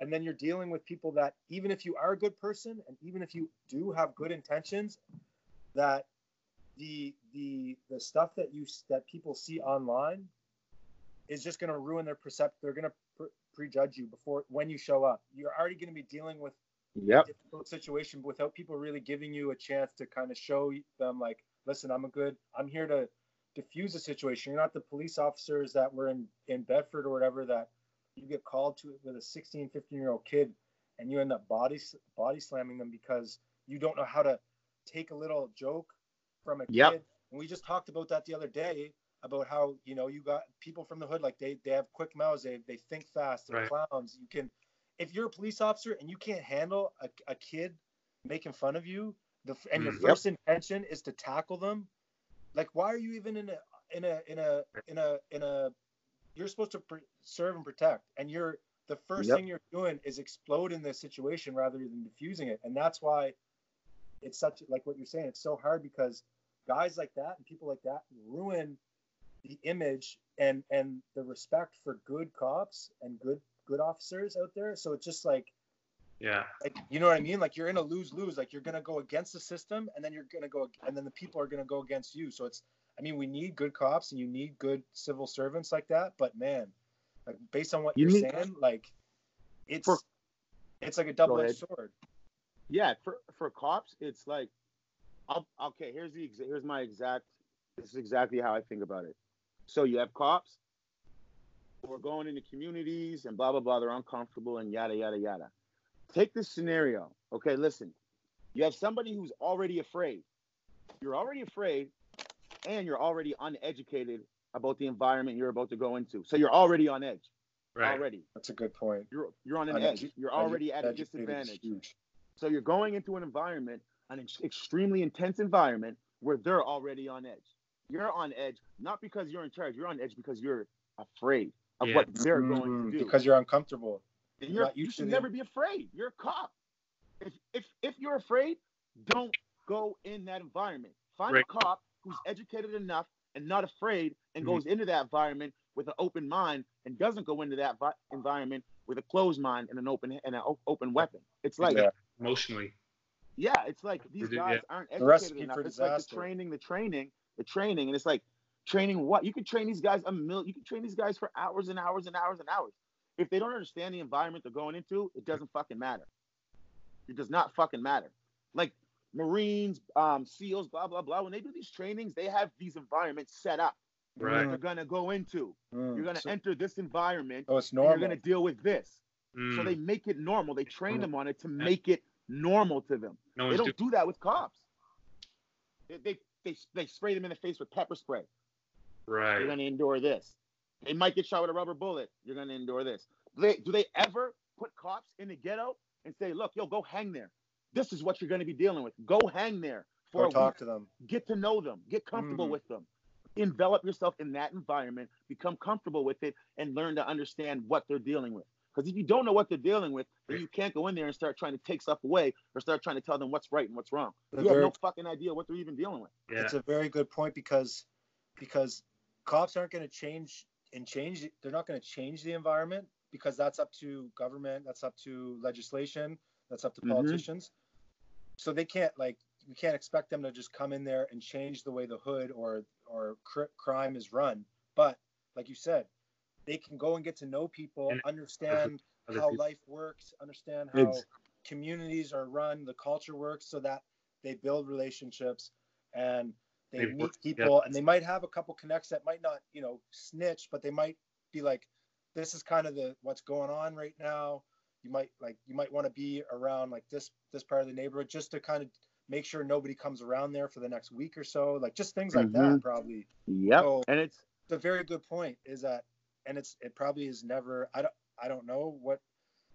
and then you're dealing with people that even if you are a good person and even if you do have good intentions that the the the stuff that you that people see online is just going to ruin their percept they're going to pre- prejudge you before when you show up you're already going to be dealing with Yep. a difficult situation without people really giving you a chance to kind of show them like listen i'm a good i'm here to diffuse the situation you're not the police officers that were in in bedford or whatever that you get called to it with a 16 15 year old kid and you end up body body slamming them because you don't know how to take a little joke from a Yep. kid and we just talked about that the other day about how you know you got people from the hood like they they have quick mouths they, they think fast they're Right. clowns you can if you're a police officer and you can't handle a, a kid making fun of you the, and your Mm. Yep. first intention is to tackle them like why are you even in a in a in a in a in a you're supposed to pr- serve and protect and you're the first Yep. thing you're doing is exploding the situation rather than diffusing it and that's why it's such like what you're saying it's so hard because guys like that and people like that ruin the image and and the respect for good cops and good good officers out there so it's just like Yeah. like you know what I mean? Like you're in a lose lose. Like you're gonna go against the system, and then you're gonna go, and then the people are gonna go against you. So it's, I mean, we need good cops and you need good civil servants like that. But man, like based on what You are need- saying, like it's For- it's like a double edged sword. Yeah, for for cops, it's like, I'll, okay. Here's the exa- here's my exact. This is exactly how I think about it. So you have cops who are going into communities and blah blah blah. They're uncomfortable and yada yada yada. Take this scenario. Okay, listen. You have somebody who's already afraid. You're already afraid, and you're already uneducated about the environment you're about to go into. So you're already on edge. Right. Already, That's a good point. you're you're on an Unedu- edge. You're already at a disadvantage. So you're going into an environment, an ex- extremely intense environment where they're already on edge. You're on edge not because you're in charge. You're on edge because you're afraid of Yeah. what they're going Mm, to do. because you're uncomfortable. and you're, you used to should the- never be afraid. You're a cop. If if if you're afraid, don't go in that environment. Find Right. a cop who's educated enough and not afraid and Mhm. goes into that environment with an open mind and doesn't go into that vi- environment with a closed mind and an open and an o- open weapon. It's like Yeah. Emotionally. yeah, it's like these guys aren't educated enough. It's like the training, the training, the training, and it's like training what? You could train these guys a mil. You could train these guys for hours and hours and hours and hours. If they don't understand the environment they're going into, it doesn't fucking matter. It does not fucking matter. Like Marines, um, SEALs, blah blah blah. When they do these trainings, they have these environments set up that Right. they're gonna go into. Mm. You're gonna so, enter this environment. Oh, it's and you're gonna deal with this. So Mm. they make it normal. They train Mm. them on it to make it normal to them. No They one's don't doing. do that with cops. They, they, they, they spray them in the face with pepper spray. Right. You're going to endure this. They might get shot with a rubber bullet. You're going to endure this. Do they, do they ever put cops in the ghetto and say, look, yo, go hang there? This is what you're going to be dealing with. Go hang there for Go a talk week. to them. Get to know them. Get comfortable Mm. with them. Envelop yourself in that environment. Become comfortable with it and learn to understand what they're dealing with. Because if you don't know what they're dealing with, then you can't go in there and start trying to take stuff away or start trying to tell them what's right and what's wrong. The You have no fucking idea what they're even dealing with. Yeah. It's a very good point because because cops aren't going to change and change. They're not going to change the environment because that's up to government. That's up to legislation. That's up to Mhm. politicians. So they can't like we can't expect them to just come in there and change the way the hood or or cr- crime is run. But like you said, they can go and get to know people, And understand how people. life works, understand how Ex- communities are run, the culture works, so that they build relationships and they, They meet work people, and they might have a couple connects that might not, you know, snitch, but they might be like, "This is kind of the what's going on right now." You might like you might want to be around like this this part of the neighborhood just to kind of make sure nobody comes around there for the next week or so, like just things like that, Mhm. probably Yep. So- and it's it's a very good point is that and it's it probably is never i don't i don't know what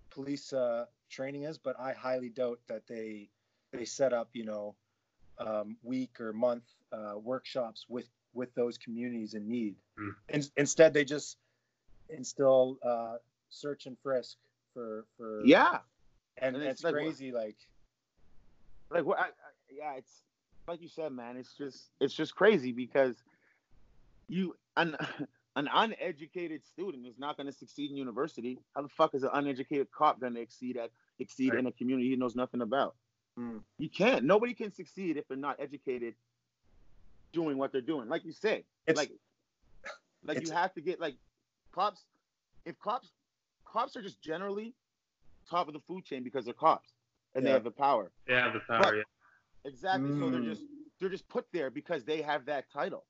police uh training is but i highly doubt that they they set up you know um week or month uh workshops with with those communities in need Mm. in, instead they just instill uh search and frisk for for yeah. and, and it's, it's crazy like like what I, I, yeah it's like you said man it's just it's just crazy because you an an uneducated student is not going to succeed in university how the fuck is an uneducated cop going to exceed at exceed Right. in a community he knows nothing about Hmm. you can't nobody can succeed if they're not educated doing what they're doing like you say It's- like like it's- you have to get like cops if cops cops are just generally top of the food chain because they're cops and they have the power Yeah, the power. But- yeah. Exactly. So they're Mm. just they're just put there because they have that title.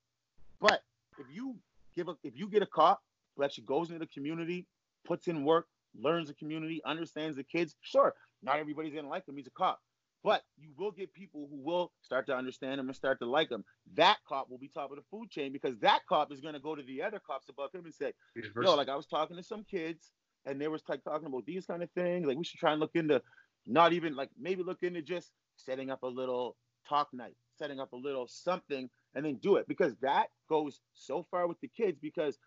But if you give a if you get a cop who actually goes into the community, puts in work, learns the community, understands the kids, sure, not everybody's gonna like him. He's a cop. But you will get people who will start to understand him and start to like him. That cop will be top of the food chain because that cop is gonna go to the other cops above him and say, He's yo, like I was talking to some kids and they was like talking about these kind of things. Like we should try and look into not even like maybe look into just setting up a little talk night, setting up a little something and then do it because that goes so far with the kids because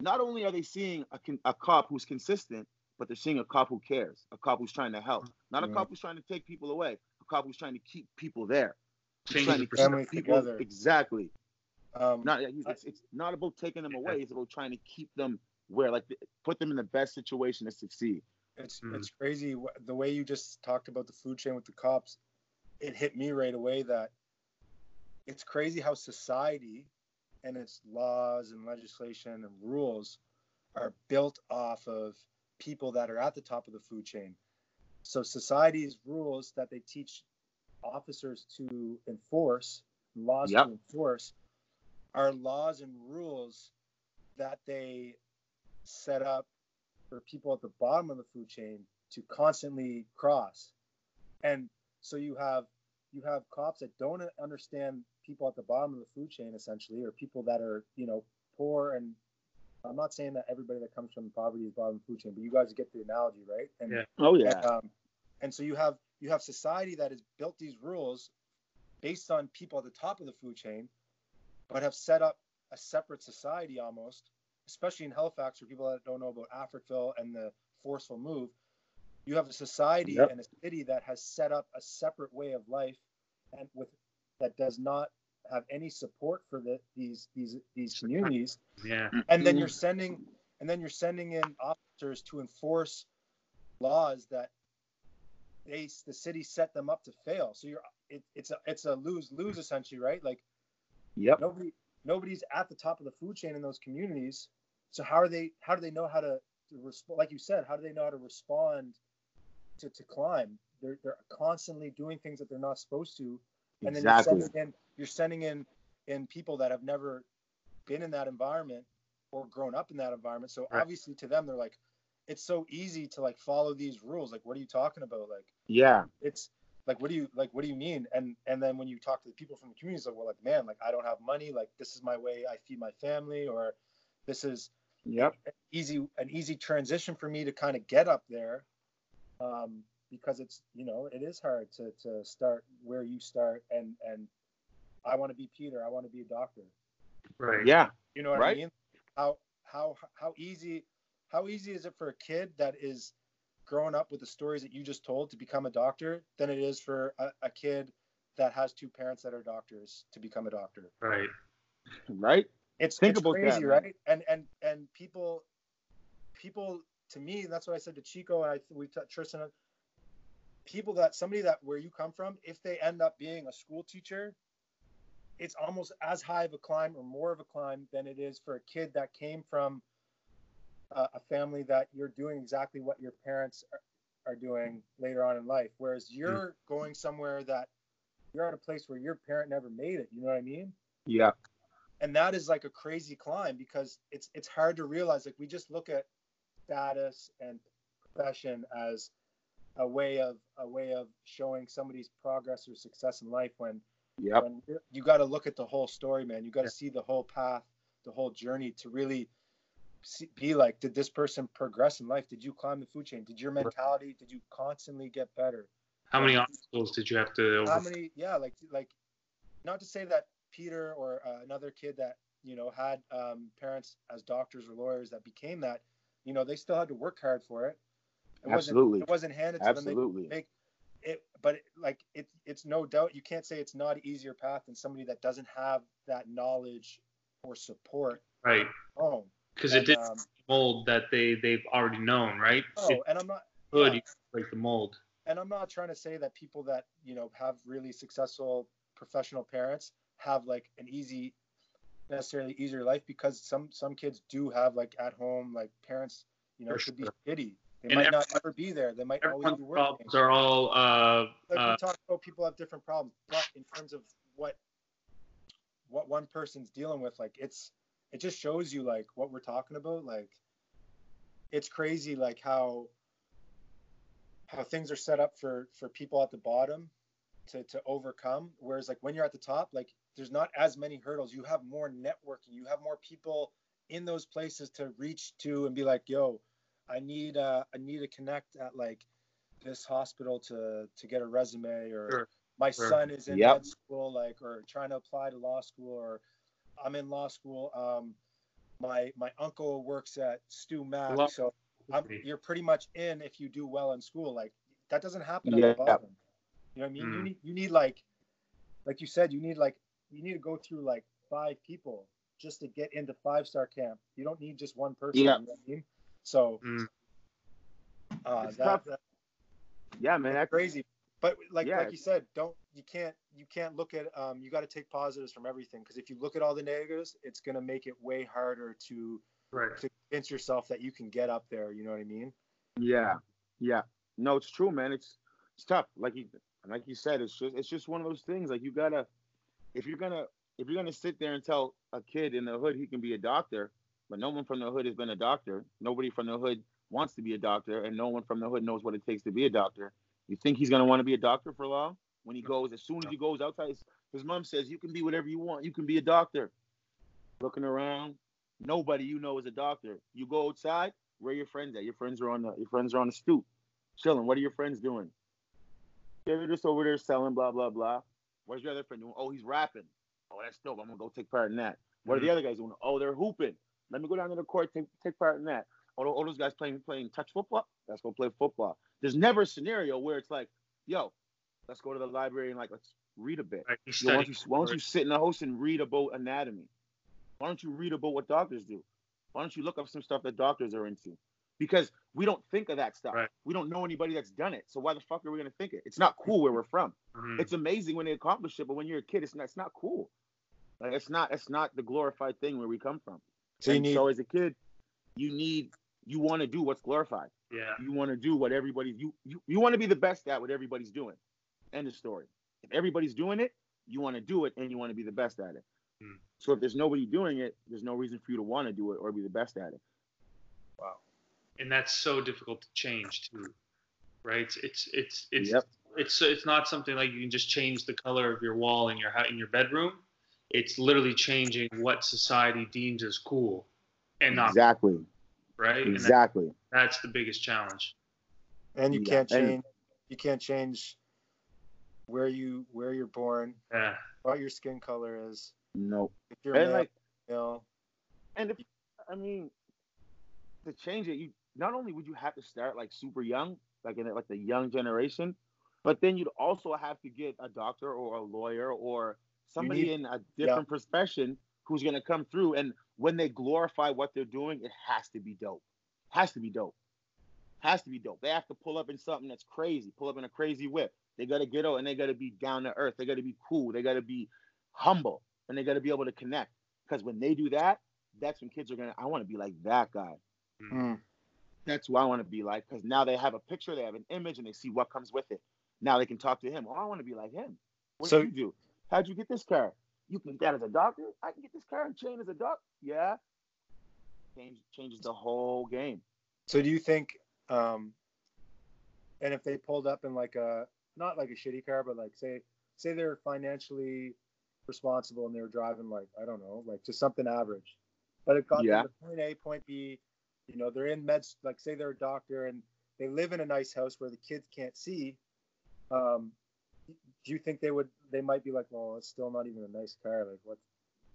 not only are they seeing a, a cop who's consistent, but they're seeing a cop who cares, a cop who's trying to help, not a Yeah. cop who's trying to take people away, a cop who's trying to keep people there. Who's trying the to keep people together. exactly. um Not it's, it's not about taking them away. It's about trying to keep them where, like, put them in the best situation to succeed. It's Mm. it's crazy the way you just talked about the food chain with the cops. It hit me right away that it's crazy how society and its laws and legislation and rules are built off of people that are at the top of the food chain. So society's rules that they teach officers to enforce, laws Yep. to enforce, are laws and rules that they set up for people at the bottom of the food chain to constantly cross. And so you have you have cops that don't understand people at the bottom of the food chain essentially or people that are, you know, poor and I'm not saying that everybody that comes from poverty is bottom of the food chain, but you guys get the analogy, right? And Yeah. Oh and, um, and so you have you have society that has built these rules based on people at the top of the food chain, but have set up a separate society almost, especially in Halifax, for people that don't know about Africville and the forceful move. You have a society Yep. and a city that has set up a separate way of life, and with that does not have any support for the, these these these communities Yeah. and then you're sending and then you're sending in officers to enforce laws that they the city set them up to fail so you're it, it's a it's a lose lose essentially right like Yep. nobody nobody's at the top of the food chain in those communities so how are they how do they know how to, to respond like you said how do they know how to respond to, to climb they're, they're constantly doing things that they're not supposed to and then Exactly. you're sending in you're sending in in people that have never been in that environment or grown up in that environment so Right. obviously to them they're like it's so easy to like follow these rules. Like, what are you talking about? Like, Yeah. it's like, what do you like? What do you mean? And and then when you talk to the people from the community, it's like, well, like, man, like I don't have money. Like, this is my way I feed my family, or this is Yep. easy an easy transition for me to kind of get up there um, because it's you know it is hard to, to start where you start and and i want to be peter i want to be a doctor Right. Yeah. you know what Right. i mean how how how easy how easy is it for a kid that is growing up with the stories that you just told to become a doctor than it is for a, a kid that has two parents that are doctors to become a doctor Right. Right. It's Think it's that, crazy, man. right? And and and people, people to me, that's what I said to Chico. And I we t- Tristan, uh, people that somebody that where you come from, if they end up being a school teacher, it's almost as high of a climb or more of a climb than it is for a kid that came from a, a family that you're doing exactly what your parents are, are doing later on in life. Whereas mm-hmm. you're going somewhere that you're at a place where your parent never made it. You know what I mean? Yeah. And that is like a crazy climb because it's it's hard to realize like we just look at status and profession as a way of a way of showing somebody's progress or success in life when Yep. when you're- got to look at the whole story man. You got to Yeah. see the whole path the whole journey to really see, be like did this person progress in life? Did you climb the food chain? Did your mentality did you constantly get better? How many obstacles did you have to how many yeah like like not to say that peter or uh, another kid that you know had um, parents as doctors or lawyers that became that you know they still had to work hard for it it Absolutely. wasn't it wasn't handed to them Absolutely. make it but it, like it, it's no doubt you can't say it's not an easier path than somebody that doesn't have that knowledge or support Right. Oh, Because it did um, mold that they they've already known, right? oh, It and i'm not could yeah. break the mold. and I'm not trying to say that people that you know have really successful professional parents have like an easy necessarily easier life because some some kids do have like at home like parents you know could sure. be shitty they And might not ever be there. They might always be working. problems are all uh, like uh, we talk about people have different problems but in terms of what what one person's dealing with like it's it just shows you like what we're talking about. Like it's crazy like how how things are set up for for people at the bottom to to overcome. Whereas like when you're at the top like there's not as many hurdles you have more networking you have more people in those places to reach to and be like yo i need uh i need to connect at like this hospital to to get a resume or Sure. my Sure. son is in Yep. med school like or trying to apply to law school or i'm in law school um my my uncle works at stu mac Law- so I'm, you're pretty much in if you do well in school like that doesn't happen at the bottom you know what i mean you Mm. need you need like like you said you need like you need to go through like five people just to get into five star camp you don't need just one person Yeah. you know I mean? so mm, uh It's that, tough. that- Yeah, man. That's crazy but like Yeah. like you said don't you can't you can't look at um you got to take positives from everything because if you look at all the negatives it's going to make it way harder to right. to convince yourself that you can get up there you know what i mean Yeah, yeah. No, it's true, man. It's it's tough. Like you like you said, it's just it's just one of those things. Like you gotta if you're gonna if you're gonna sit there and tell a kid in the hood he can be a doctor, but no one from the hood has been a doctor. Nobody from the hood wants to be a doctor, and no one from the hood knows what it takes to be a doctor. You think he's gonna want to be a doctor for long? When he goes, as soon as he goes outside, his, his mom says, "You can be whatever you want. You can be a doctor." Looking around, nobody you know is a doctor. You go outside, where are your friends at? Your friends are on the your friends are on the stoop, chilling. What are your friends doing? They're just over there selling, blah blah blah. Where's your other friend doing? Oh, he's rapping. Oh, that's dope. I'm gonna go take part in that. What are the other guys doing? Oh, they're hooping. Let me go down to the court, take take part in that. Oh, all those guys playing playing touch football. Let's go play football. There's never a scenario where it's like, yo, let's go to the library and like let's read a bit. right. Yo, why, don't you, why don't you sit in the house and read about anatomy? Why don't you read about what doctors do? Why don't you look up some stuff that doctors are into? Because we don't think of that stuff. Right. We don't know anybody that's done it. So why the fuck are we gonna think it? It's not cool where we're from. Mhm. It's amazing when they accomplish it, but when you're a kid, it's not. It's not cool. Like it's not. It's not the glorified thing where we come from. so you need so as a kid, you need. You want to do what's glorified. yeah. You want to do what everybody's. You you, you want to be the best at what everybody's doing. End of story. If everybody's doing it, you want to do it and you want to be the best at it. Hmm. So if there's nobody doing it, there's no reason for you to want to do it or be the best at it. Wow and that's so difficult to change too, right? It's it's it's it's Yep. it's, it's not something like you can just change the color of your wall in your hou- in your bedroom. It's literally changing what society deems as cool, and not Exactly. right. And that, Exactly. that's the biggest challenge. and you Yeah, can't and- change you can't change where you where you're born Yeah. what your skin color is Nope. if you're And male, like, male and if I mean, to change it, you not only would you have to start like super young, like in like the young generation, but then you'd also have to get a doctor or a lawyer or somebody need- in a different profession who's gonna come through. And when they glorify what they're doing, it has to be dope. Has to be dope. Has to be dope. They have to pull up in something that's crazy, pull up in a crazy whip. They gotta get out and they gotta be down to earth. They gotta be cool. They gotta be humble and they gotta be able to connect. Because when they do that, that's when kids are gonna. I want to be like that guy. Mm. That's who I want to be like. Because now they have a picture, they have an image, and they see what comes with it. Now they can talk to him. Oh, I want to be like him. What So- did you do? How'd you get this car? You can get that as a doctor. I can get this car and chain as a doctor. Yeah. Change, changes the whole game. so do you think um and if they pulled up in like a not like a shitty car but like say say they're financially responsible and they were driving like i don't know like just something average but it got Yeah. them to point a point b you know they're in meds like say they're a doctor and they live in a nice house where the kids can't see um do you think they would they might be like well it's still not even a nice car like what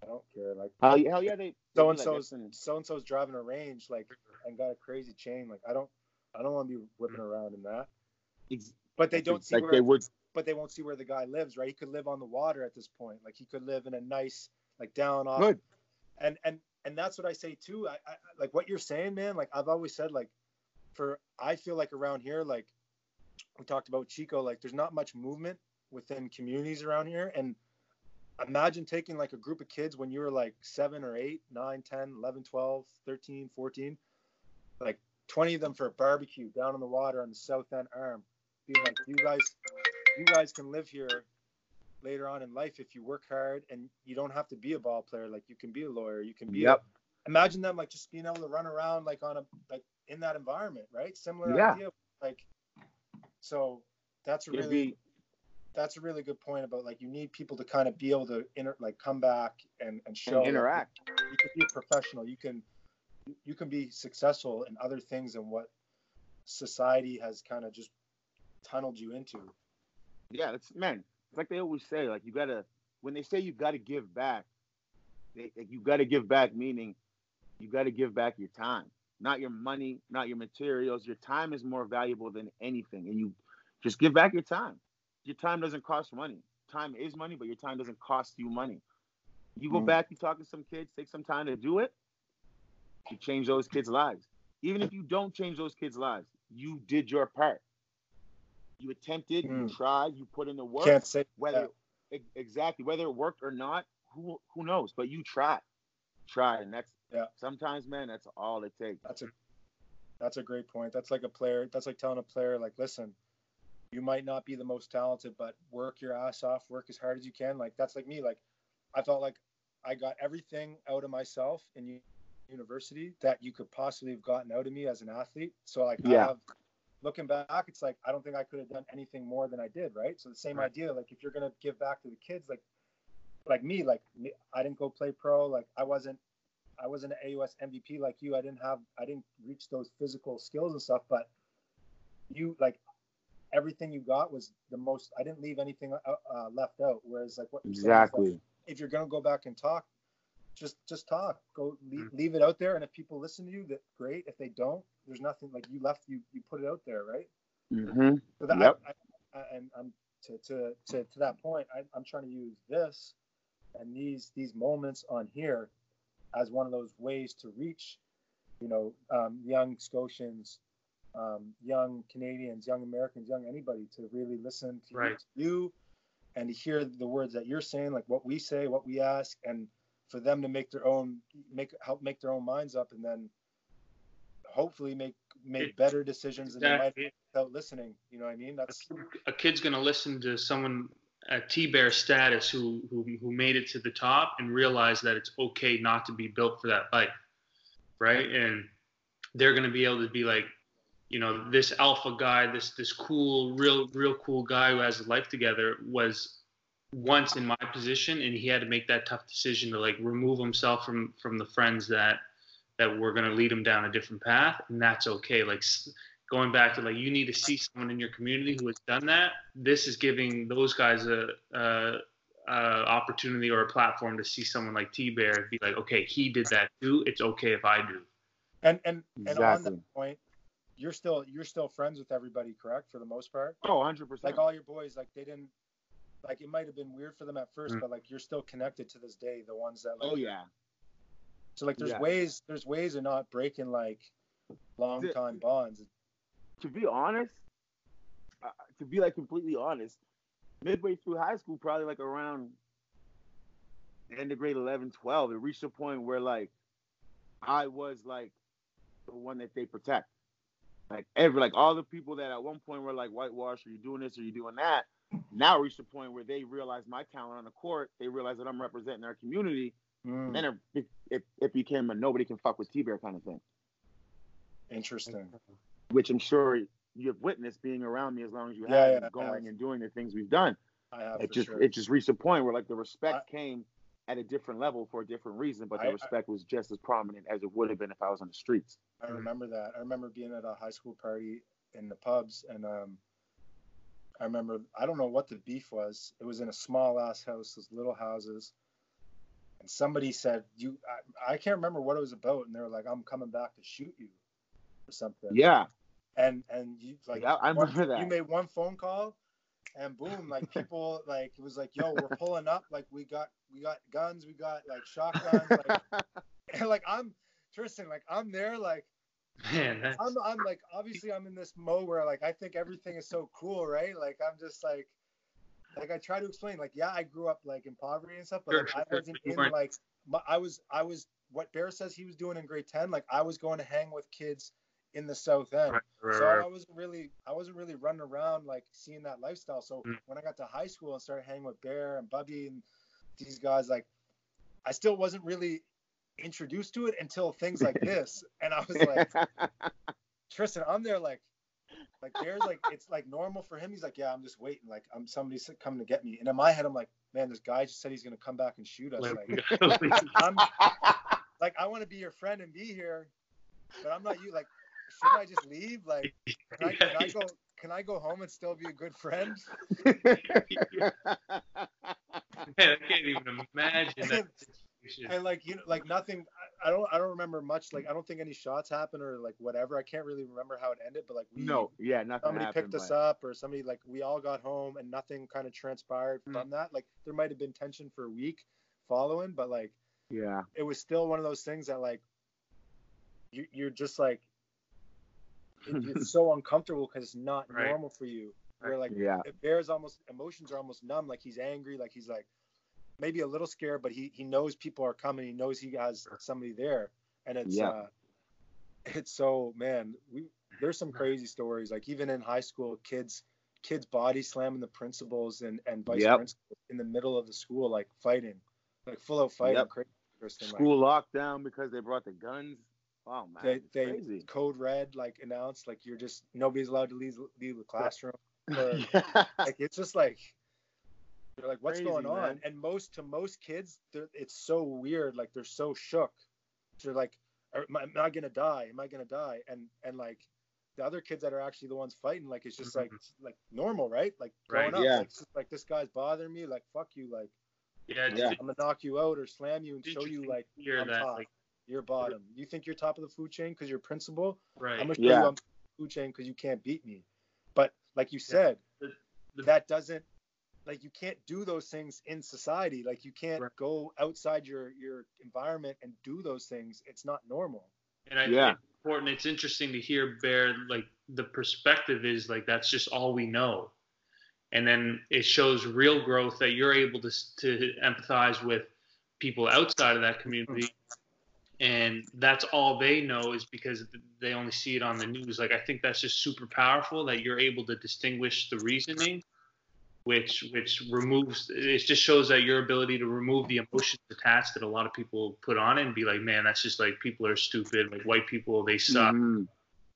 i don't care like Hell, yeah- hell yeah, they. so and so's "Listen, so and so's driving a range like and got a crazy chain like i don't i don't want to be whipping around in that but they don't see like where they would. but they won't see where the guy lives right he could live on the water at this point like he could live in a nice like down off Good. and and and that's what i say too. I, I like what you're saying man like i've always said like for i feel like around here like we talked about chico like there's not much movement within communities around here. And imagine taking like a group of kids when you were like 7 or 8 9 10 11 12 13 14 like 20 of them for a barbecue down on the water on the south end arm being like you guys you guys can live here later on in life if you work hard and you don't have to be a ball player like you can be a lawyer you can be Yep. a, imagine them like just being able to run around like on a like in that environment right similar Yeah. idea like so that's a It'd really be that's a really good point about like you need people to kind of be able to inter like come back and and show and interact. you can be a professional you can you can be successful in other things than what society has kind of just tunneled you into Yeah, it's man. It's like they always say, like you gotta when they say you gotta give back, they, like, you gotta give back meaning you gotta give back your time, not your money, not your materials. Your time is more valuable than anything, and you just give back your time. Your time doesn't cost money. Time is money, but your time doesn't cost you money. You go Mm. back, you talk to some kids, take some time to do it. You change those kids' lives. Even if you don't change those kids' lives, you did your part. You attempted, you Mm. tried, you put in the work. can't say whether e- exactly whether it worked or not, who who knows? But you tried, tried, and that's Yeah. Sometimes, man, that's all it takes. That's a that's a great point. That's like a player. That's like telling a player, like, listen, you might not be the most talented, but work your ass off, work as hard as you can. Like that's like me. Like I felt like I got everything out of myself in university that you could possibly have gotten out of me as an athlete. So like I Yeah. have looking back, it's like I don't think I could have done anything more than I did. Right. So the same Right. idea. Like if you're gonna give back to the kids, like like me, like me, I didn't go play pro. Like I wasn't I wasn't an AUS MVP like you. I didn't have I didn't reach those physical skills and stuff, but you like everything you got was the most. I didn't leave anything uh, uh, left out. Whereas like what you're saying is Exactly. if you're gonna go back and talk, just just talk. Go leave, Mm. leave it out there, and if people listen to you, that great. If they don't, there's nothing like you left. You you put it out there, right? mm-hmm. So that, Yep. I, I, and I'm to, to, to, to that point, I, I'm trying to use this and these these moments on here as one of those ways to reach, you know, um, young Scotians, um, young Canadians, young Americans, young anybody to really listen to Right. you and to hear the words that you're saying, like what we say, what we ask, and for them to make their own make help make their own minds up, and then hopefully make make better decisions than they might without listening. You know what I mean? That's a kid's gonna listen to someone at T Bear status who, who who made it to the top and realize that it's okay not to be built for that life, right? And they're going to be able to be like, you know, this alpha guy, this this cool, real real cool guy who has his life together was once in my position, and he had to make that tough decision to like remove himself from from the friends that that were going to lead him down a different path, and that's okay. Like going back to like you need to see someone in your community who has done that. This is giving those guys a, a, a opportunity or a platform to see someone like T Bear and be like, okay, he did that too. It's okay if I do. And and and on that point, you're still you're still friends with everybody, correct? For the most part, Oh, 100 percent. like all your boys, like they didn't. Like it might have been weird for them at first, Mm. but like you're still connected to this day. The ones that like Oh yeah. So like there's Yeah. ways there's ways of not breaking like long time bonds. to be honest, uh, to be like completely honest, midway through high school, probably like around end of grade 11, 12, it reached a point where like I was like the one that they protect. Like every like all the people that at one point were like whitewash, are you doing this, are you doing that? Now reached a point where they realize my talent on the court. They realize that I'm representing our community. Mm, Then it, it, it became a nobody can fuck with T Bear kind of thing. interesting. which I'm sure you've witnessed being around me as long as you Yeah, have, yeah, going have. and doing the things we've done. I have It just sure. it just reached a point where like the respect came at a different level for a different reason, but the I- respect was just as prominent as it would have been if I was on the streets. I remember that. I remember being at a high school party in the pubs, and um, I remember I don't know what the beef was. It was in a small ass house, those little houses, and somebody said, "You," I, I can't remember what it was about, and they were like, "I'm coming back to shoot you," or something. Yeah, And and you like Yeah, I one- remember that. You made one phone call, and boom, like people like it was like, "Yo, we're pulling up. Like we got we got guns, we got like shotguns, like." and like I'm Tristan, like I'm there, like Man, that's, I'm I'm like obviously I'm in this mode where like I think everything is so cool, right? Like I'm just like like I try to explain, like yeah, I grew up like in poverty and stuff, but like, I wasn't in like my, I was I was what Bear says he was doing in grade ten, like I was going to hang with kids in the South End. right, right, So right. I wasn't really I wasn't really running around like seeing that lifestyle. So Mm. when I got to high school and started hanging with Bear and Bubby and these guys, like I still wasn't really introduced to it until things like this. And I was like, Tristan, I'm there like like Bear's like it's like normal for him. He's like, Yeah, I'm just waiting. Like I'm somebody's coming to get me. And in my head, I'm like, man, this guy just said he's gonna come back and shoot us. Like I'm like I want to be your friend and be here, but I'm not you. Like, should I just leave? Like, can I, can I go? Can I go home and still be a good friend? Man, I can't even imagine that situation. And like you know, like nothing. I, don't. I don't remember much. Like I don't think any shots happened or like whatever. I can't really remember how it ended. But like we, no, yeah, nothing somebody happened, picked us up or somebody like we all got home and nothing kind of transpired Mm. from that. Like there might have been tension for a week following, but like Yeah, it was still one of those things that like you, you're just like it, it's so uncomfortable because it's not Right. normal for you. Where like yeah, Bear's almost emotions are almost numb. Like he's angry, like he's like maybe a little scared, but he he knows people are coming. He knows he has somebody there, and it's Yeah. uh, it's so man. We there's some crazy stories. Like even in high school, kids kids body slamming the principals and and vice Yep. principals in the middle of the school, like fighting, like full out fighting. Yep. Crazy, Kristen, like, school lockdown because they brought the guns. Oh man, they it's they crazy. code red like announced like you're just nobody's allowed to leave leave the classroom. Or, like it's just like they're like what's Crazy, going on man. and most to most kids it's so weird like they're so shook they're like am I, am I gonna die am i gonna die and and like the other kids that are actually the ones fighting like it's just like mm-hmm. like normal right like growing Right. up Yeah. like, like this guy's bothering me like fuck you like Yeah, it's Yeah. i'm gonna knock you out or slam you and show you interesting like to hear I'm that, top. like, you're bottom you think you're top of the food chain because you're principal right. I'm gonna show Yeah. you I'm top of the food chain because you can't beat me. But like you said, The- the- that doesn't like you can't do those things in society. Like you can't Right. go outside your your environment and do those things. It's not normal. And I Yeah. think it's important. It's interesting to hear Bear like the perspective is like that's just all we know, and then it shows real growth that you're able to to empathize with people outside of that community, and that's all they know is because they only see it on the news. Like I think that's just super powerful that you're able to distinguish the reasoning which which removes it just shows that your ability to remove the emotions attached that a lot of people put on it and be like, man, that's just like people are stupid, like white people they suck, Mhm.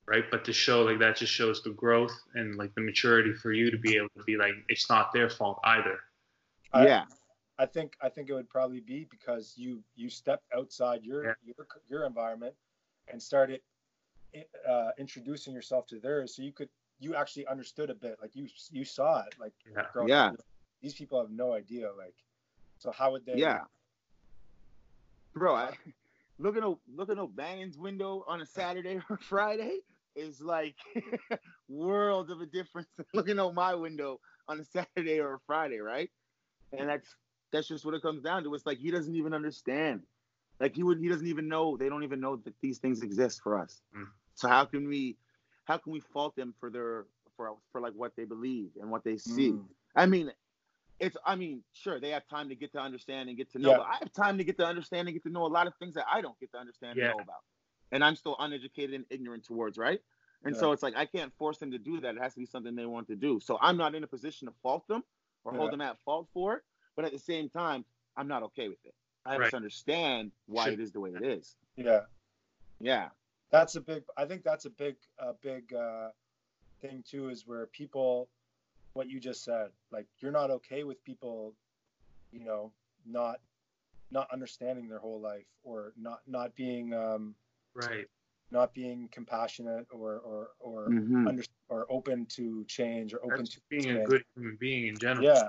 right? But to show like that just shows the growth and like the maturity for you to be able to be like, it's not their fault either. I- yeah. I think I think it would probably be because you you stepped outside your Yeah. your your environment and started uh, introducing yourself to theirs, so you could you actually understood a bit, like you you saw it, like Yeah. growing Yeah. up. These people have no idea, like, so how would they? Yeah. Bro, I, looking at looking at Bannon's window on a Saturday or Friday is like worlds of a difference looking out my window on a Saturday or a Friday, right? And that's that's just what it comes down to. It's like he doesn't even understand. Like he would he doesn't even know they don't even know that these things exist for us. Mm. So how can we how can we fault them for their for for like what they believe and what they see? Mm. I mean, it's I mean, sure, they have time to get to understand and get to know, Yeah. but I have time to get to understand and get to know a lot of things that I don't get to understand Yeah. and know about. And I'm still uneducated and ignorant towards, right? And so it's like I can't force them to do that. It has to be something they want to do. So I'm not in a position to fault them or hold them at fault for it. But at the same time, I'm not okay with it. I Right. just understand why it is the way it is. Yeah, Yeah. That's a big. I think that's a big a big uh, thing too, is where people, what you just said, like you're not okay with people, you know, not not understanding their whole life or not not being um, Right. not being compassionate or or or Mhm. under, or open to change or open That's to being a good human being in general. yeah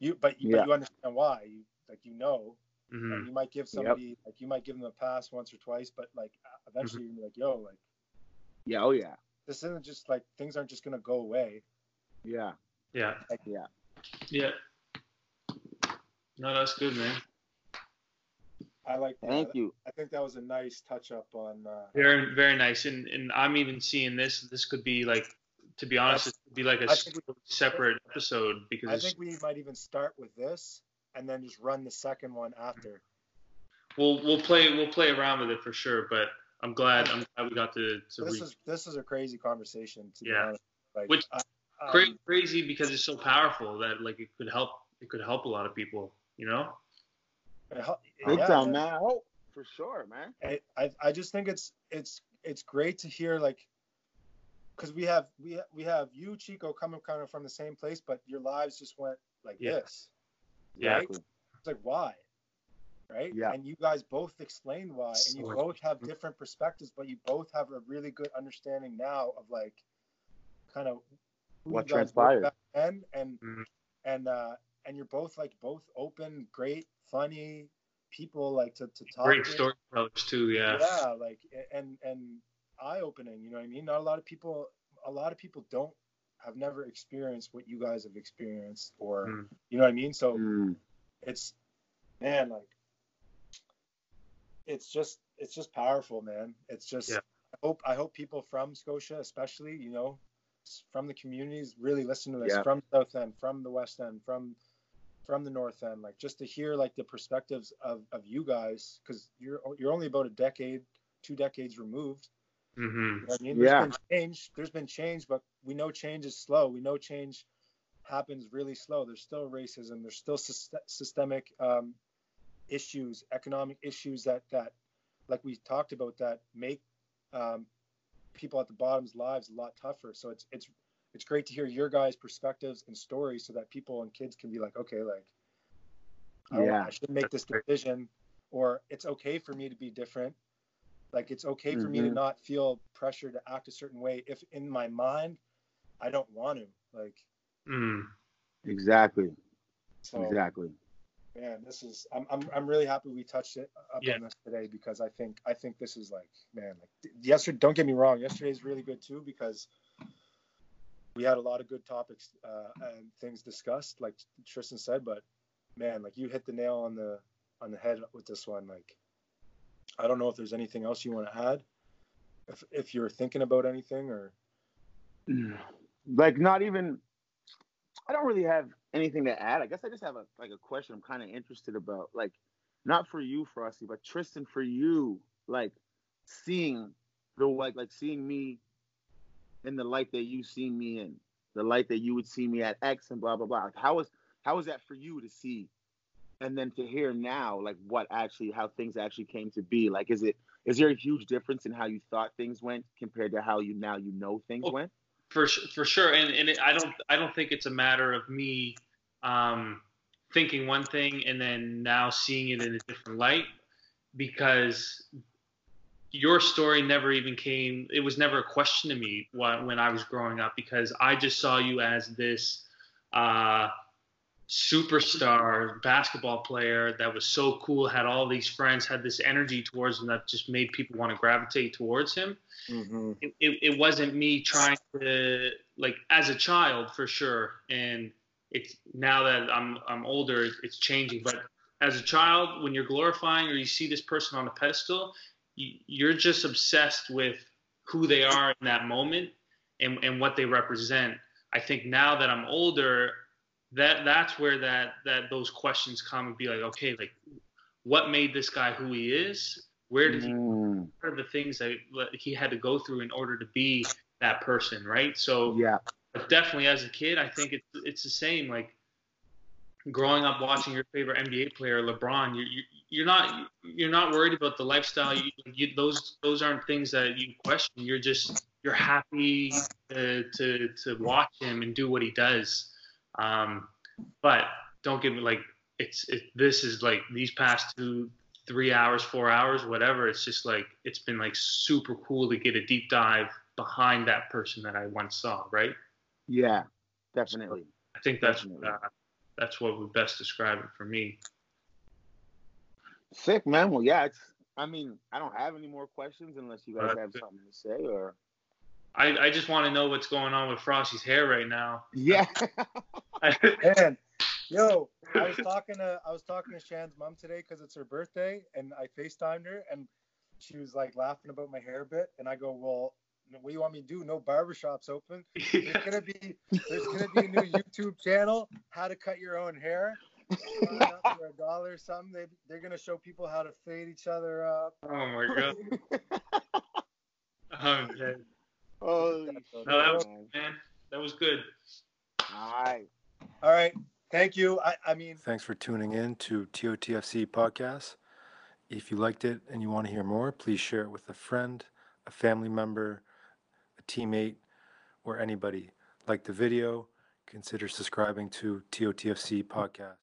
you but you, Yeah. but you understand why you like you know Mhm. and you might give somebody like you might give them a pass once or twice but like eventually you're gonna be like yo like Yeah. Oh yeah. this isn't just like things aren't just gonna go away Yeah. Yeah. like Yeah. Yeah. No, that's good, man. i like that Thank you. i think that was a nice touch up on uh Very, very nice. And and I'm even seeing this. This could be like, to be honest, it could be like a think we- separate episode because i think we might even start with this and then just run the second one after we'll we'll play we'll play around with it for sure. But I'm glad I'm glad we got to to this re- is this is a crazy conversation to be Yeah. honest like Which- I, um, crazy because it's so powerful that like it could help it could help a lot of people. You know. Big yeah, time, man. Oh, for sure, man. I, I I just think it's it's it's great to hear like because we have we we have you Chico coming kind of from the same place, but your lives just went like Yeah. this. Yeah. Right? It's like why, right? Yeah. And you guys both explain why, and you both have different perspectives, but you both have a really good understanding now of like kind of What you guys transpired. back then, and Mhm. and uh and you're both like both open, great, funny people like to to talk. Great to storytellers too. Yeah. yeah like and and eye opening you know what i mean not a lot of people a lot of people don't have never experienced what you guys have experienced or Mm. you know what i mean so Mm. it's man like it's just it's just powerful man it's just Yeah. i hope i hope people from scotia especially you know from the communities really listen to this Yeah. from south end from the west end from from the north end like just to hear like the perspectives of of you guys because you're you're only about a decade two decades removed hmm you know I mean? Yeah. There's been change. There's been change, but we know change is slow. We know change happens really slow. There's still racism. There's still syst- systemic um, issues, economic issues that that, like we talked about, that make um, people at the bottom's lives a lot tougher. So it's it's it's great to hear your guys' perspectives and stories, so that people and kids can be like, okay, like, I, Yeah. I should make this decision, or it's okay for me to be different. Like it's okay for me to Mhm. not feel pressure to act a certain way if in my mind I don't want to. Like Mm. Exactly. so Exactly. man, this is I'm, I'm I'm really happy we touched it up Yeah. on this today because I think I think this is like man like yesterday don't get me wrong yesterday's really good too because we had a lot of good topics uh, and things discussed like Tristan said but man like you hit the nail on the on the head with this one like I don't know if there's anything else you want to add if if you're thinking about anything or like not even I don't really have anything to add. I guess I just have a like a question I'm kind of interested about. Like not for you, Frosty, but Tristan for you, like seeing the like like seeing me in the light that you see me in the light that you would see me at X and blah blah blah. How was how was that for you to see, and then to hear now like what actually how things actually came to be? Like, is it is there a huge difference in how you thought things went compared to how you now you know things Oh. went? for for sure and and it, i don't i don't think it's a matter of me um thinking one thing and then now seeing it in a different light because your story never even came it was never a question to me when, when i was growing up because i just saw you as this uh superstar basketball player that was so cool had all these friends had this energy towards him that just made people want to gravitate towards him Mm-hmm. it, it, it wasn't me trying to like as a child for sure and it's now that i'm i'm older it's changing but as a child when you're glorifying or you see this person on a pedestal you, you're just obsessed with who they are in that moment and, and what they represent i think now that i'm older that that's where that that those questions come and be like okay like what made this guy who he is where did he Mm, what are the things that he had to go through in order to be that person, right? So yeah, but definitely as a kid, I think it's it's the same. Like growing up watching your favorite NBA player, LeBron, you, you you're not you're not worried about the lifestyle. You, you, those those aren't things that you question. You're just you're happy to to, to watch him and do what he does. Um, but don't get me like it's it, this is like these past two three hours four hours whatever it's just like it's been like super cool to get a deep dive behind that person that i once saw right yeah, definitely. I think that's Definitely. uh, that's what would best describe it for me. Sick man. Well, yeah. It's. I mean, I don't have any more questions unless you guys Uh, have something to say or. I, I just want to know what's going on with Frosty's hair right now. Yeah. Man, yo, I was talking to I was talking to Shan's mom today because it's her birthday, and I Facetimed her, and she was like laughing about my hair a bit, and I go, well, what do you want me to do? No barbershops open. There's gonna be there's gonna be a new YouTube channel, how to cut your own hair. Sign for a dollar or something. They they're gonna show people how to fade each other up. oh my god. Oh, man. Holy No, No, that was man. man, that was good. All right. All right, thank you. I I mean, Thanks for tuning in to TOTFC podcast. If you liked it and you want to hear more, please share it with a friend, a family member, a teammate, or anybody. Like the video, consider subscribing to TOTFC podcast.